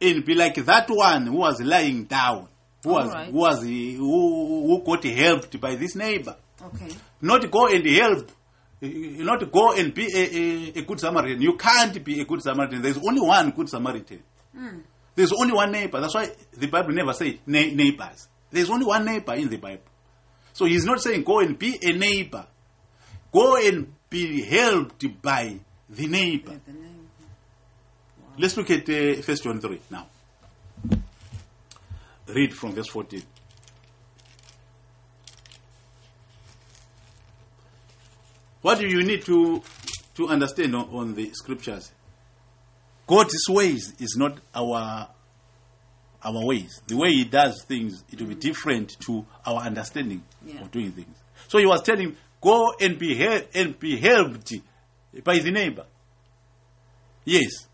and be like that one who was lying down, who was Alright. who was who, who got helped by this neighbor. Okay. Not go and help. Not go and be a, a, a good Samaritan. You can't be a good Samaritan. There's only one good Samaritan. There's only one neighbor. That's why the Bible never says neighbors. There's only one neighbor in the Bible. So he's not saying go and be a neighbor. Go and be helped by the neighbor. Yeah, the name. Let's look at uh, First John 3 now. Read from verse 14. What do you need to, to understand on, on the scriptures? God's ways is not our our ways. The way he does things, it will be different to our understanding Yeah. of doing things. So he was telling go and be helped and be helped by the neighbor. Yes,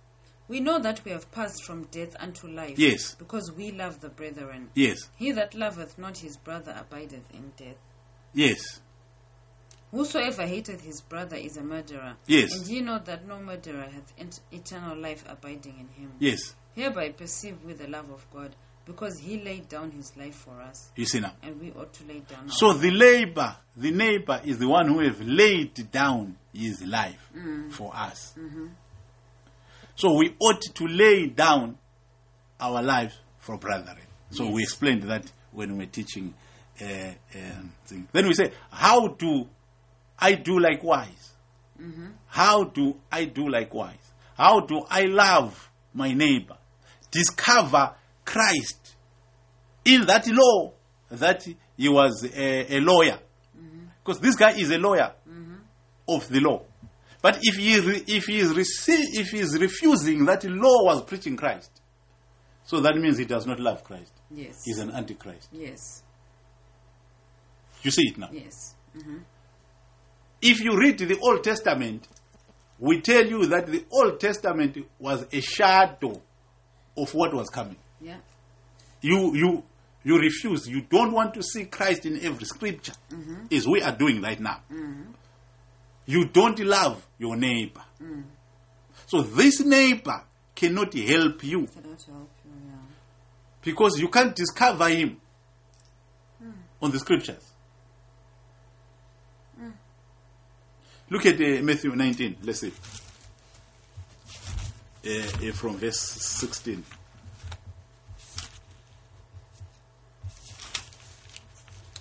We know that we have passed from death unto life. Yes. Because we love the brethren. yes, He that loveth not his brother abideth in death. yes, Whosoever hateth his brother is a murderer. Yes. And ye know that no murderer hath eternal life abiding in him. yes. Hereby perceive we the love of God, because he laid down his life for us, You see now. and we ought to lay down our So the labor, the neighbor is the one who have laid down his life mm. for us. Mm-hmm. So we ought to lay down our lives for brethren. So we explained that when we were teaching. Uh, um. Then we say, how do I do likewise? How do I do likewise? How do I love my neighbor? Discover Christ in that law that he was a, a lawyer. Because this guy is a lawyer of the law. But if he, re- if, he is rece- if he is refusing that law was preaching Christ, so that means he does not love Christ. Yes. He's an antichrist. Yes. You see it now. Yes. Mm-hmm. If you read the Old Testament, we tell you that the Old Testament was a shadow of what was coming. Yeah. you you you refuse you don't want to see christ in every scripture mm-hmm. as we are doing right now mm-hmm. You don't love your neighbor. So this neighbor cannot help you. Cannot help you, yeah. because you can't discover him on the scriptures. Look at uh, matthew 19 let's see. Uh, uh, from verse 16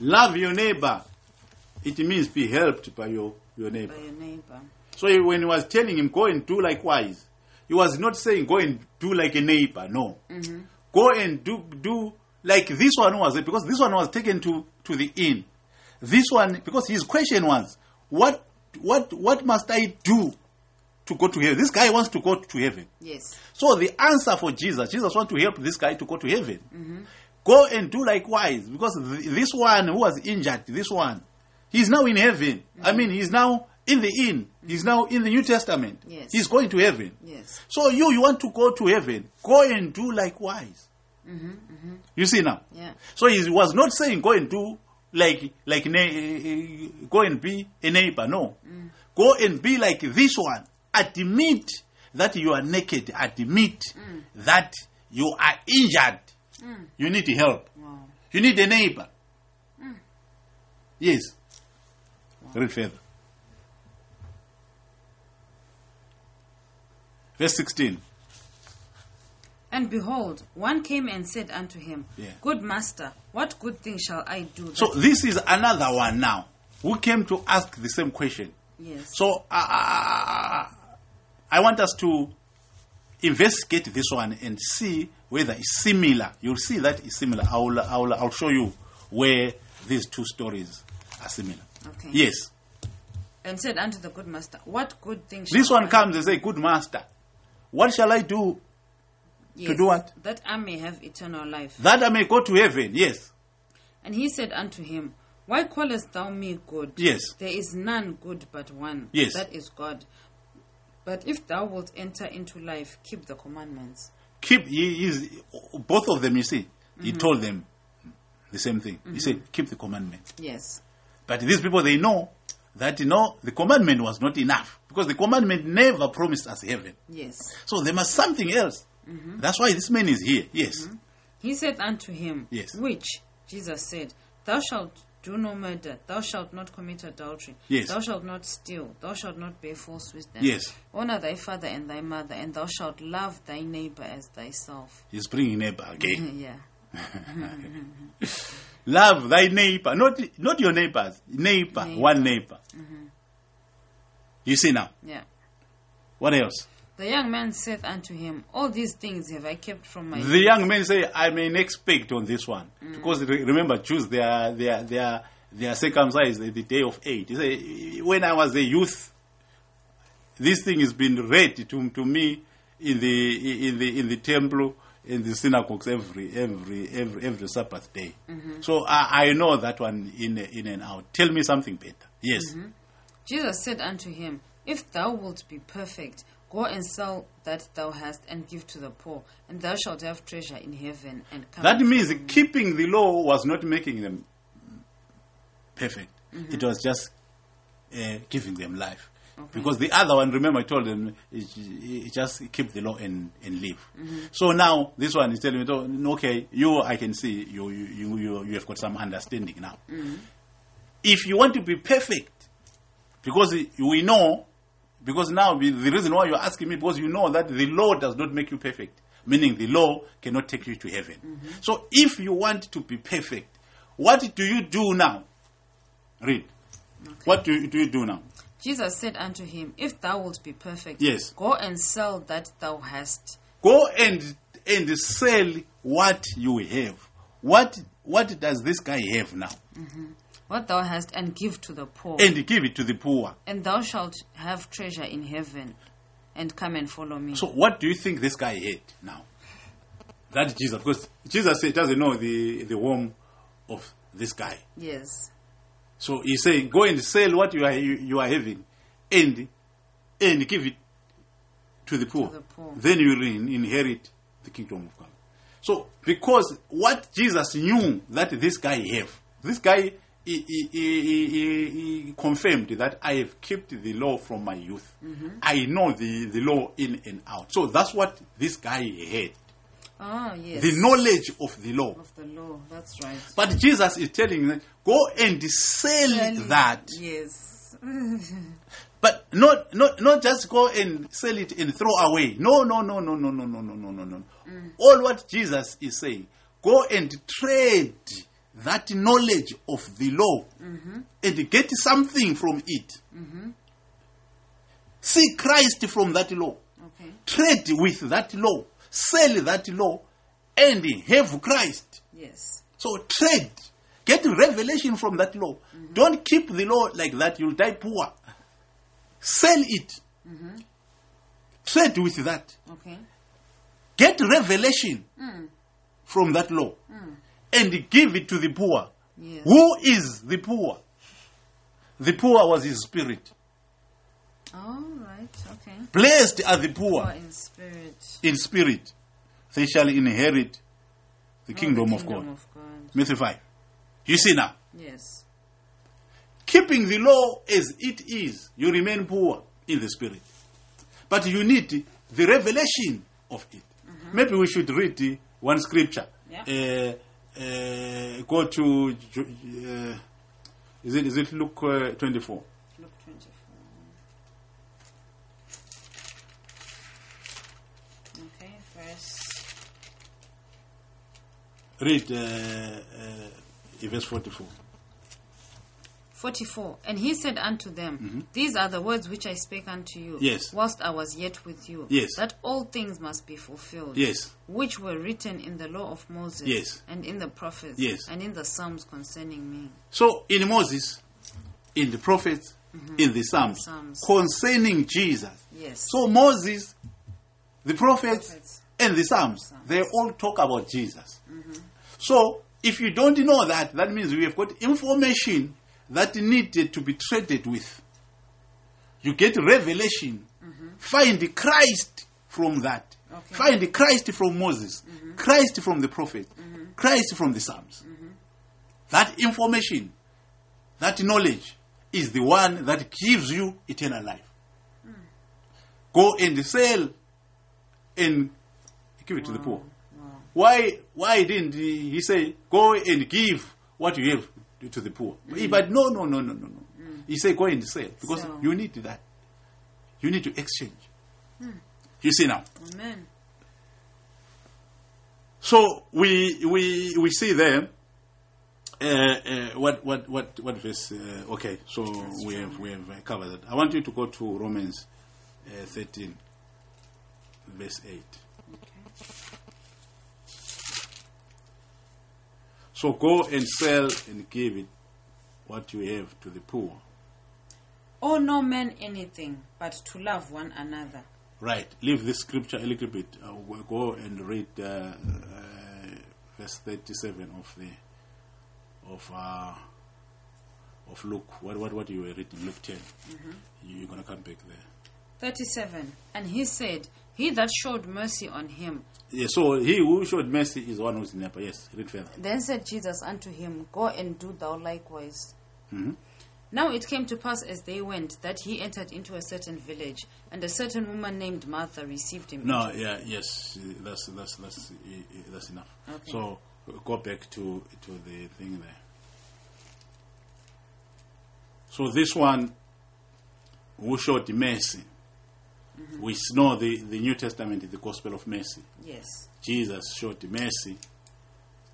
love your neighbor. It means be helped by your, your neighbor By your neighbor. so he- when he was telling him, go and do likewise, he was not saying go and do like a neighbor. No. Mm-hmm. Go and do do like this one was because this one was taken to, to the inn. This one because his question was, what what what must I do to go to heaven? This guy wants to go to heaven. Yes. So the answer for Jesus, Jesus wants to help this guy to go to heaven. Mm-hmm. Go and do likewise, because th- this one who was injured, this one, he's now in heaven. I mm-hmm. mean, he's now in the inn. Mm-hmm. He's now in the New Testament. Yes. He's going to heaven. Yes. So you, you want to go to heaven, go and do likewise. Mm-hmm, you see now. Yeah. So he was not saying go and do like like go and be a neighbor. No, mm. go and be like this one. Admit that you are naked. Admit mm. that you are injured. Mm. You need help. Wow. You need a neighbor. Yes. Read further. Verse 16. And behold, one came and said unto him, Yeah. Good master, what good thing shall I do? So this is another one now who came to ask the same question. yes. So uh, uh, I want us to investigate this one and see whether it's similar. You'll see that it's similar. I will, I will, I'll show you where these two stories are similar. Okay. Yes. And said unto the good master, What good thing shall This one I comes and say, Good master, what shall I do Yes, do what? That I may have eternal life. that I may go to heaven? Yes. And he said unto him, Why callest thou me good? Yes. There is none good but one. Yes. That is God. But if thou wilt enter into life, keep the commandments. Keep, he is, both of them, you see, Mm-hmm. he told them the same thing. He said, Keep the commandment. Yes. But these people, they know that, you know, the commandment was not enough. Because the commandment never promised us heaven. Yes. So there must something else. Mm-hmm. That's why this man is here. Yes. Mm-hmm. He said unto him, Yes. Which? Jesus said, Thou shalt do no murder, thou shalt not commit adultery, Yes. thou shalt not steal, thou shalt not bear false witness. Yes. Honor thy father and thy mother, and thou shalt love thy neighbor as thyself. He's bringing neighbor again. Mm-hmm, yeah. Love thy neighbor. Not, not your neighbors. Neighbor. Neighbor. One neighbor. Mm-hmm. You see now. Yeah. What else? The young man said unto him, All these things have I kept from my The young men say, I may expect on this one. Mm. Because remember, Jews, they are, they are, they are, they are circumcised at the day of eight. He say, when I was a youth, this thing has been read to, to me in the, in the, in the temple. In the synagogues every every every every Sabbath day. Mm-hmm. So I, I know that one in in and out. Tell me something better. Yes. Mm-hmm. Jesus said unto him, If thou wilt be perfect, go and sell that thou hast and give to the poor, and thou shalt have treasure in heaven. And come That means me." keeping the law was not making them perfect. Mm-hmm. It was just uh, giving them life. Because the other one, remember, I told them, is- is just keep the law and, and live. Mm-hmm. So now this one is telling me, "Oh, okay, you, I can see you, you, you, you, have got some understanding now. Mm-hmm. If you want to be perfect, because we know, because now the reason why you're asking me, because you know that the law does not make you perfect, meaning the law cannot take you to heaven. Mm-hmm. So if you want to be perfect, what do you do now? Read. What do you, do you do now? Jesus said unto him, If thou wilt be perfect, Yes. go and sell that thou hast. Go and and sell what you have. What what does this guy have now? Mm-hmm. What thou hast, and give to the poor. And give it to the poor. and thou shalt have treasure in heaven. And come and follow me. So what do you think this guy had now? That Jesus, because Jesus doesn't know the the home of this guy. yes. So he's saying, go and sell what you are you, you are having, and and give it to the poor. the poor. Then you will inherit the kingdom of God. So because what Jesus knew that this guy have, this guy he, he, he, he, he confirmed that I have kept the law from my youth. Mm-hmm. I know the, the law in and out. So that's what this guy had. Ah, yes. The knowledge of the law. of the law. That's right. But Jesus is telling them, go and sell Clearly, that. Yes. But not, not, not just go and sell it and throw away. No, no, no, no, no, no, no, no, no, no, no. Mm. All what Jesus is saying, go and trade that knowledge of the law mm-hmm. and get something from it. Mm-hmm. See Christ from that law. Okay. Trade with that law. Sell that law and have Christ. Yes. So trade. Get revelation from that law. Mm-hmm. Don't keep the law like that. You'll die poor. Sell it. Mm-hmm. Trade with that. Okay. Get revelation mm. from that law. Mm. And give it to the poor. Yes. Who is the poor? The poor was his spirit. All right. Okay. Blessed are the poor Poor in spirit. in spirit. They shall inherit the Oh, kingdom, the of God. kingdom of God. Matthew 5. You see now. Yes. keeping the law as it is, you remain poor in the spirit. But you need the revelation of it. Maybe we should read the one scripture. Yeah. Uh, uh, go to, uh, is it, is it Luke uh, 24? Luke 24. Okay, verse. Read uh, uh, verse 44. 44. And he said unto them, These are the words which I spake unto you, Mm-hmm. Yes. whilst I was yet with you, Yes. that all things must be fulfilled, Yes. which were written in the law of Moses, Yes. and in the prophets, Yes. and in the Psalms concerning me. So in Moses, in the prophets, in the Psalms, Psalms. concerning Jesus, Yes. So Moses, the prophets, Prophets. and the Psalms, Psalms. they all talk about Jesus. So if you don't know that, that means we have got information that needed to be traded with. You get revelation. Mm-hmm. Find Christ from that. Okay. Find Christ from Moses. Mm-hmm. Christ from the prophet. Mm-hmm. Christ from the Psalms. That information, that knowledge, is the one that gives you eternal life. Mm. Go and sell and give it to the poor. Why why didn't he, he say go and give what you have to, the poor? But no no no no no no. He said go and sell because Sell. you need that. You need to exchange. You see now. Amen. So we we we see there. Uh, uh, what what what what verse? Uh, okay, so we have we have covered that. I want you to go to Romans uh, thirteen, verse eight. So go and sell and give it what you have to the poor. Owe no man anything but to love one another. Right. Leave this scripture a little bit. Uh, we'll go and read uh, uh, verse 37 of the of uh, of Luke. What what what you were reading? Luke 10. You, you're gonna come back there. 37. And he said, He that showed mercy on him. Yeah. So he who showed mercy is one who's in neighbor. Yes. Read further. Then said Jesus unto him, Go and do thou likewise. Mhm. Now it came to pass as they went that he entered into a certain village, and a certain woman named Martha received him. No. Yeah. Yes. That's that's that's that's enough. Okay. So go back to to the thing there. So this one who showed mercy. We know the, the New Testament is the gospel of mercy. Yes. Jesus showed mercy.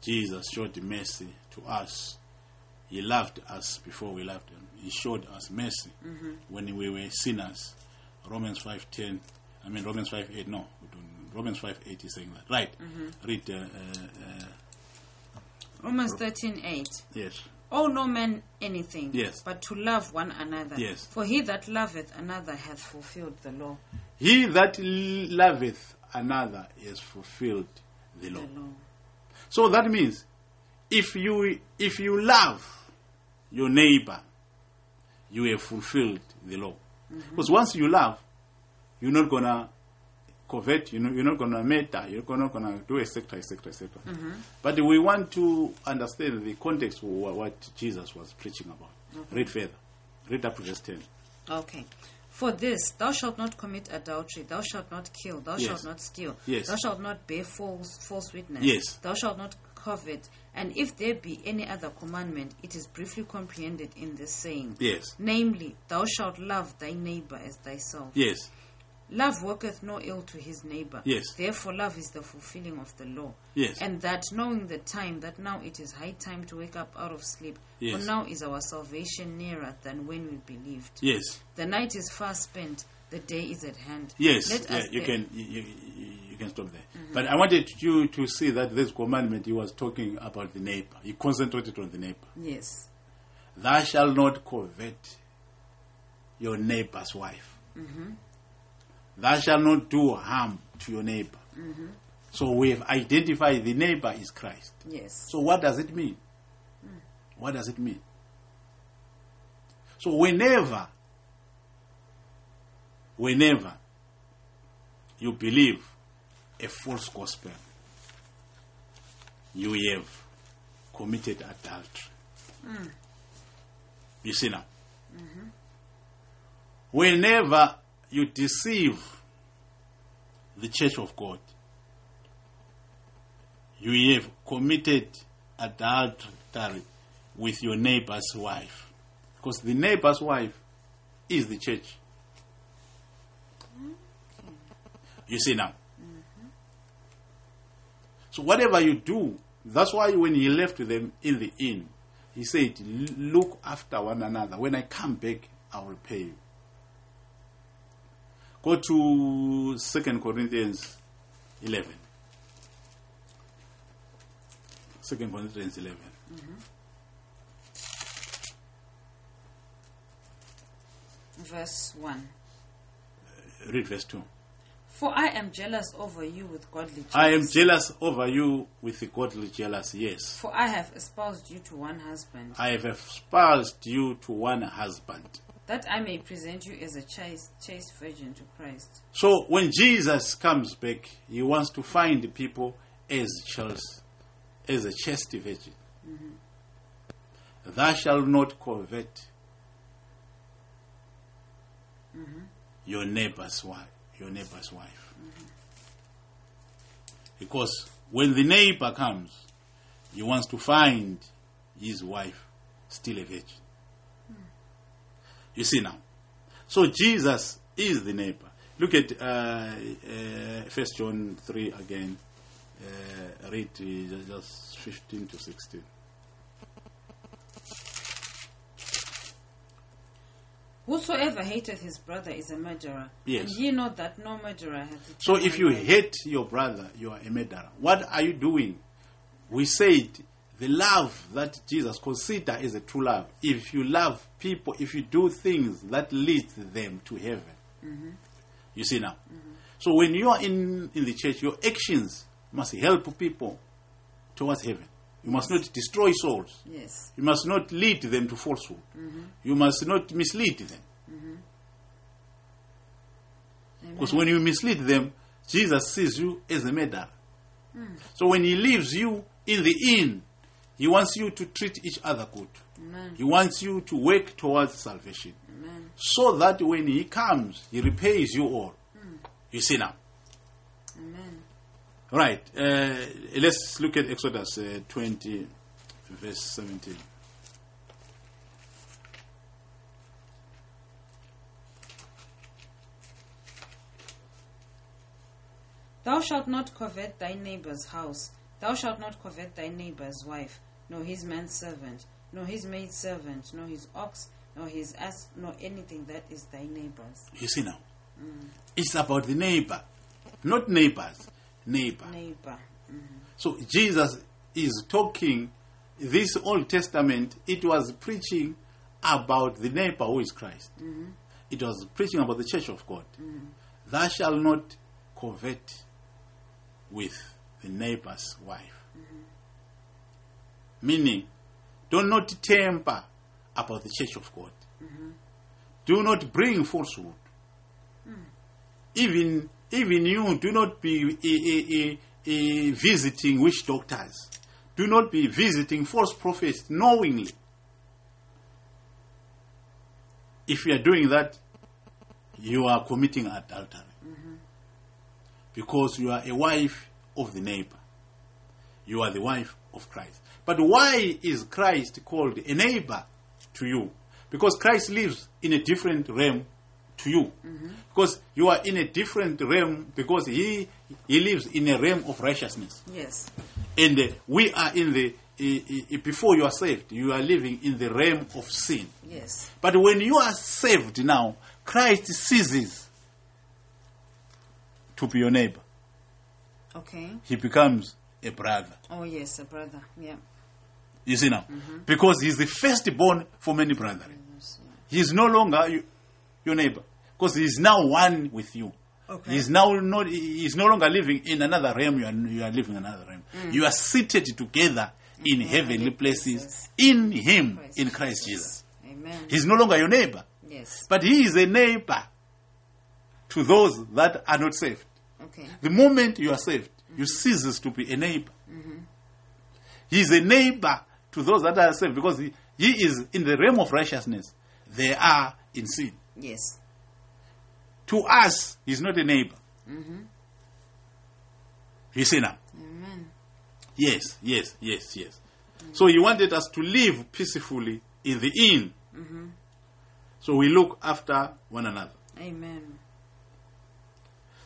Jesus showed mercy to us. He loved us before we loved him. He showed us mercy when we were sinners. Romans 5.10, I mean Romans 5.8, no. Romans 5.8 is saying that. Right. Read, uh, uh, uh, Romans 13.8. yes. Owe no man anything, Yes. but to love one another. Yes. For he that loveth another hath fulfilled the law. He that loveth another has fulfilled the law. The law. So that means if you if you love your neighbor, you have fulfilled the law. Mm-hmm. Because once you love, you're not gonna covet, you know, you're not gonna meta, you're not gonna do etc. etc. etc. But we want to understand the context of what Jesus was preaching about. Read further. Read up to verse ten. Okay. For this, thou shalt not commit adultery, thou shalt not kill, thou Yes. shalt not steal, Yes. thou shalt not bear false, false witness, Yes. thou shalt not covet. And if there be any other commandment, it is briefly comprehended in this saying, Yes. namely, thou shalt love thy neighbor as thyself. Yes. Love worketh no ill to his neighbor. Yes. Therefore, love is the fulfilling of the law. Yes. And that knowing the time, that now it is high time to wake up out of sleep. Yes. For now is our salvation nearer than when we believed. Yes. The night is far spent, the day is at hand. Yes, Let yeah, us you can you, you, you can stop there. Mm-hmm. But I wanted you to see that this commandment he was talking about the neighbor. He concentrated on the neighbor. Yes. Thou shalt not covet your neighbor's wife. Mm-hmm. Thou shalt not do harm to your neighbor. Mm-hmm. So we have identified the neighbor is Christ. Yes. So what does it mean? Mm. What does it mean? So whenever, whenever you believe a false gospel, you have committed adultery. Mm. You see now? Mm-hmm. Whenever you deceive the church of God, you have committed adultery with your neighbor's wife. Because the neighbor's wife is the church. You see now? Mm-hmm. So whatever you do, that's why when he left them in the inn, he said, Look after one another. When I come back, I will pay you. Go to Second Corinthians 11. Second Corinthians 11. Mm-hmm. Verse 1. Uh, read verse 2. For I am jealous over you with godly jealousy. I am jealous over you with godly jealousy, yes. For I have espoused you to one husband, I have espoused you to one husband. That I may present you as a chaste, chaste virgin to Christ. So when Jesus comes back, he wants to find people as chaste, as a chaste virgin. Thou shalt not covet your neighbor's wife. Your neighbor's wife. Because when the neighbor comes, he wants to find his wife still a virgin. You see now. So Jesus is the neighbor. Look at uh, uh, First John three again. Uh, read uh, just fifteen to sixteen. Whosoever hateth his brother is a murderer. Yes. And ye know that no murderer hath So if you hate your brother, you are a murderer. What are you doing? We said the love that Jesus consider is a true love. If you love people, if you do things that lead them to heaven, You see now. So when you are in, in the church, your actions must help people towards heaven. You must not destroy souls. Yes. You must not lead them to falsehood. You must not mislead them. Because when you mislead them, Jesus sees you as a murderer. Hmm. So when he leaves you in the inn, he wants you to treat each other good. Amen. He wants you to work towards salvation. Amen. So that when he comes, he repays you all. You see now. Amen. Right. Uh, let's look at Exodus uh, 20, verse 17. Thou shalt not covet thy neighbor's house. Thou shalt not covet thy neighbor's wife, nor his manservant, nor his maidservant, nor his ox, nor his ass, nor anything that is thy neighbor's. You see now. Mm. It's about the neighbor, not neighbors, neighbor. Neighbor. Mm. So Jesus is talking, this Old Testament, it was preaching about the neighbor who is Christ. Mm-hmm. It was preaching about the church of God. Mm-hmm. Thou shalt not covet with the neighbor's wife. Meaning, do not temper about the church of God. Do not bring falsehood. Even even you do not be eh, eh, eh, eh, visiting witch doctors. Do not be visiting false prophets knowingly. If you are doing that, you are committing adultery. Because you are a wife of the neighbor. You are the wife of Christ. But why is Christ called a neighbor to you? Because Christ lives in a different realm to you. Because you are in a different realm because he he lives in a realm of righteousness. Yes. And uh, we are in the uh, uh, before you are saved, you are living in the realm of sin. Yes. But when you are saved now, Christ ceases to be your neighbor. Okay. He becomes a brother. Oh yes, a brother. Yeah. You see now? Because he's the firstborn for many brethren. Yes, yeah. He is no longer you, your neighbor. Because he is now one with you. Okay. He is now not he is no longer living in another realm, you are, you are living in another realm. Mm. You are seated together in mm-hmm. heavenly places in him, Christ in Christ Jesus. Amen. He's no longer your neighbor, Yes. but he is a neighbor to those that are not saved. Okay. The moment you are saved, you ceases to be a neighbor. Mm-hmm. He is a neighbor to those that are saved because he, he is in the realm of righteousness. They are in sin. Yes. To us, he's not a neighbor. You see now? Amen. Yes, yes, yes, yes. So he wanted us to live peacefully in the inn. Mm-hmm. So we look after one another. Amen.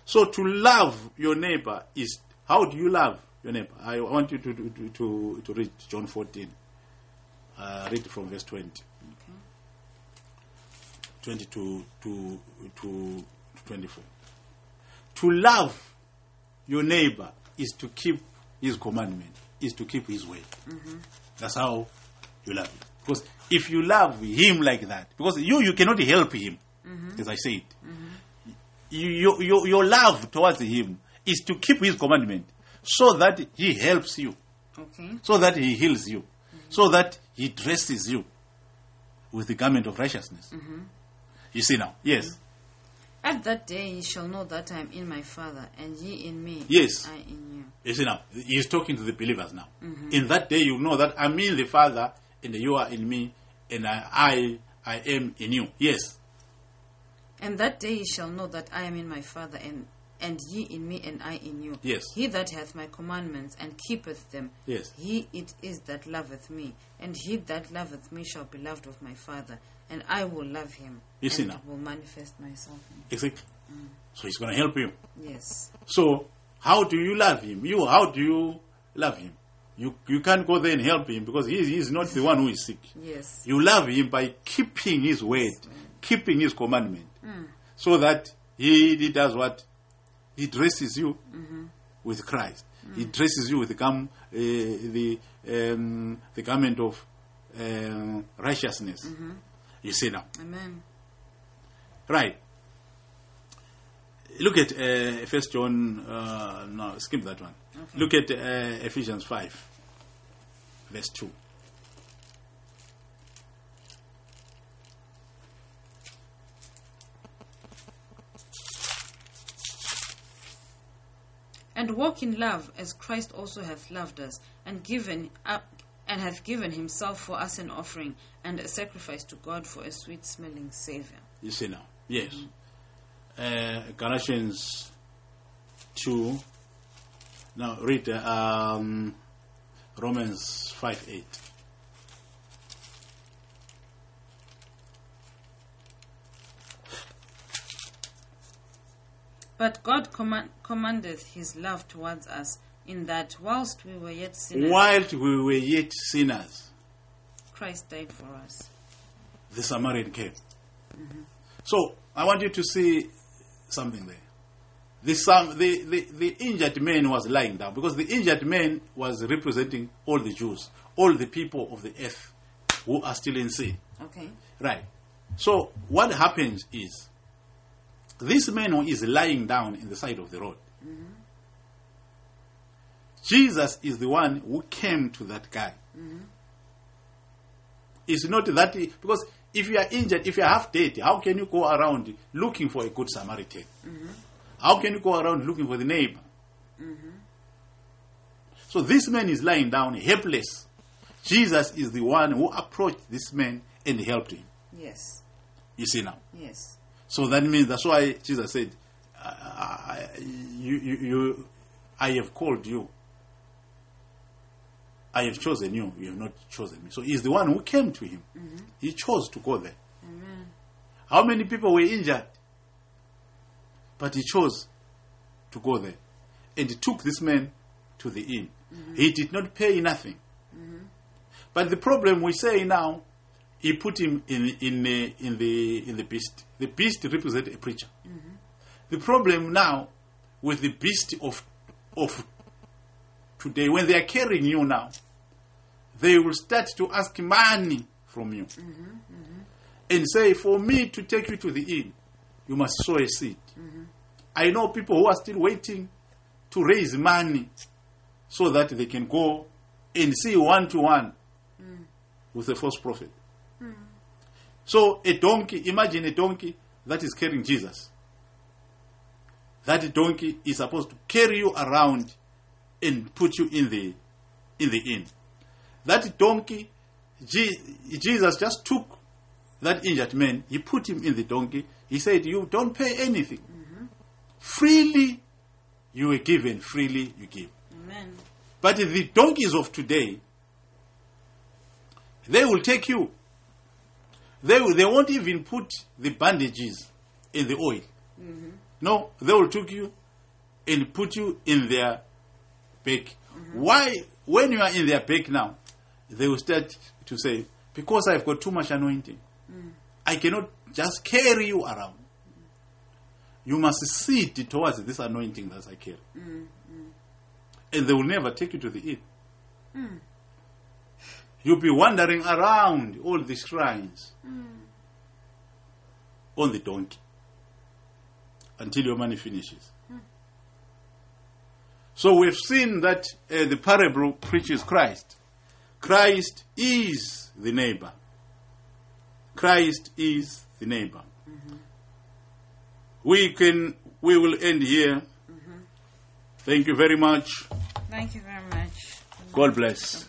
So to love your neighbor is how do you love your neighbor? I want you to to, to, to read John 14. Uh, read from verse 20. Okay. 20 to, to, to 24. To love your neighbor is to keep his commandment, is to keep his word. Mm-hmm. That's how you love him. Because if you love him like that, because you, you cannot help him, mm-hmm. as I said, mm-hmm. you, your, your, your love towards him is to keep his commandment so that he helps you, Okay. so that he heals you, so that he dresses you with the garment of righteousness. Mm-hmm. You see now? Yes. Mm-hmm. At that day ye shall know that I am in my Father, and ye in me, Yes. I in you. You see now, he's talking to the believers now. Mm-hmm. In that day, you know that I'm in the Father, and you are in me, and I, I, I am in you. Yes. And that day ye shall know that I am in my Father, and and ye in me, and I in you. Yes. He that hath my commandments and keepeth them, Yes. he it is that loveth me, and he that loveth me shall be loved of my Father, and I will love him, You see now. will manifest myself. Exactly. Mm. So he's going to help you. Yes. So how do you love him? You, how do you love him? You, you can't go there and help him because he, he is not the one who is sick. Yes. You love him by keeping his word, keeping his commandment, mm. so that he, he does what? He dresses you with Christ. He dresses you with the, gam, uh, the, um, the garment of um righteousness. You see now. Amen. Right. Look at uh, First John. Uh, no, skip that one. Okay. Look at uh, Ephesians five, verse two. And walk in love as Christ also hath loved us, and given up and hath given himself for us an offering and a sacrifice to God for a sweet smelling savour. You see now, yes. Uh, Galatians two. Now read uh, um, Romans five eight. But God command, commandeth his love towards us, in that whilst we were yet sinners, While we were yet sinners, Christ died for us. the Samaritan came. Mm-hmm. So I want you to see something there. The, Sam, the, the, the injured man was lying down because the injured man was representing all the Jews, all the people of the earth who are still in sin. Okay. Right. So what happens is this man who is lying down in the side of the road. Mm-hmm. Jesus is the one who came to that guy. Mm-hmm. It's not that he- because if you are injured, if you are half dead, how can you go around looking for a good Samaritan? Mm-hmm. How can you go around looking for the neighbor? So this man is lying down, helpless. Jesus is the one who approached this man and helped him. Yes. You see now. Yes. So that means that's why Jesus said, I, I, you, you, you, I have called you. I have chosen you. You have not chosen me. So he's the one who came to him. Mm-hmm. He chose to go there. Amen. How many people were injured? But he chose to go there. And he took this man to the inn. Mm-hmm. He did not pay nothing. Mm-hmm. But the problem we say now, he put him in, in, uh, in, the, in the beast. The beast represents a preacher. Mm-hmm. The problem now with the beast of, of today, when they are carrying you now, they will start to ask money from you mm-hmm, mm-hmm. and say, For me to take you to the inn, you must sow a seed. I know people who are still waiting to raise money so that they can go and see one to one with the false prophet. So, a donkey, imagine a donkey that is carrying Jesus. That donkey is supposed to carry you around and put you in the in the inn. That donkey, Jesus just took that injured man, he put him in the donkey. He said, You don't pay anything. Mm-hmm. Freely you were given, freely you give. Amen. But the donkeys of today, they will take you. They, they won't even put the bandages in the oil. Mm-hmm. No, they will take you and put you in their back. Mm-hmm. Why? When you are in their back now, they will start to say, Because I've got too much anointing, mm. I cannot just carry you around. You must sit towards this anointing that I carry. Mm-hmm. And they will never take you to the inn. You'll be wandering around all these shrines hmm. on the donkey until your money finishes. Hmm. So we've seen that uh, the parable preaches Christ. Christ is the neighbor. Christ is the neighbor. Mm-hmm. We can we will end here. Mm-hmm. Thank you very much. Thank you very much. God bless.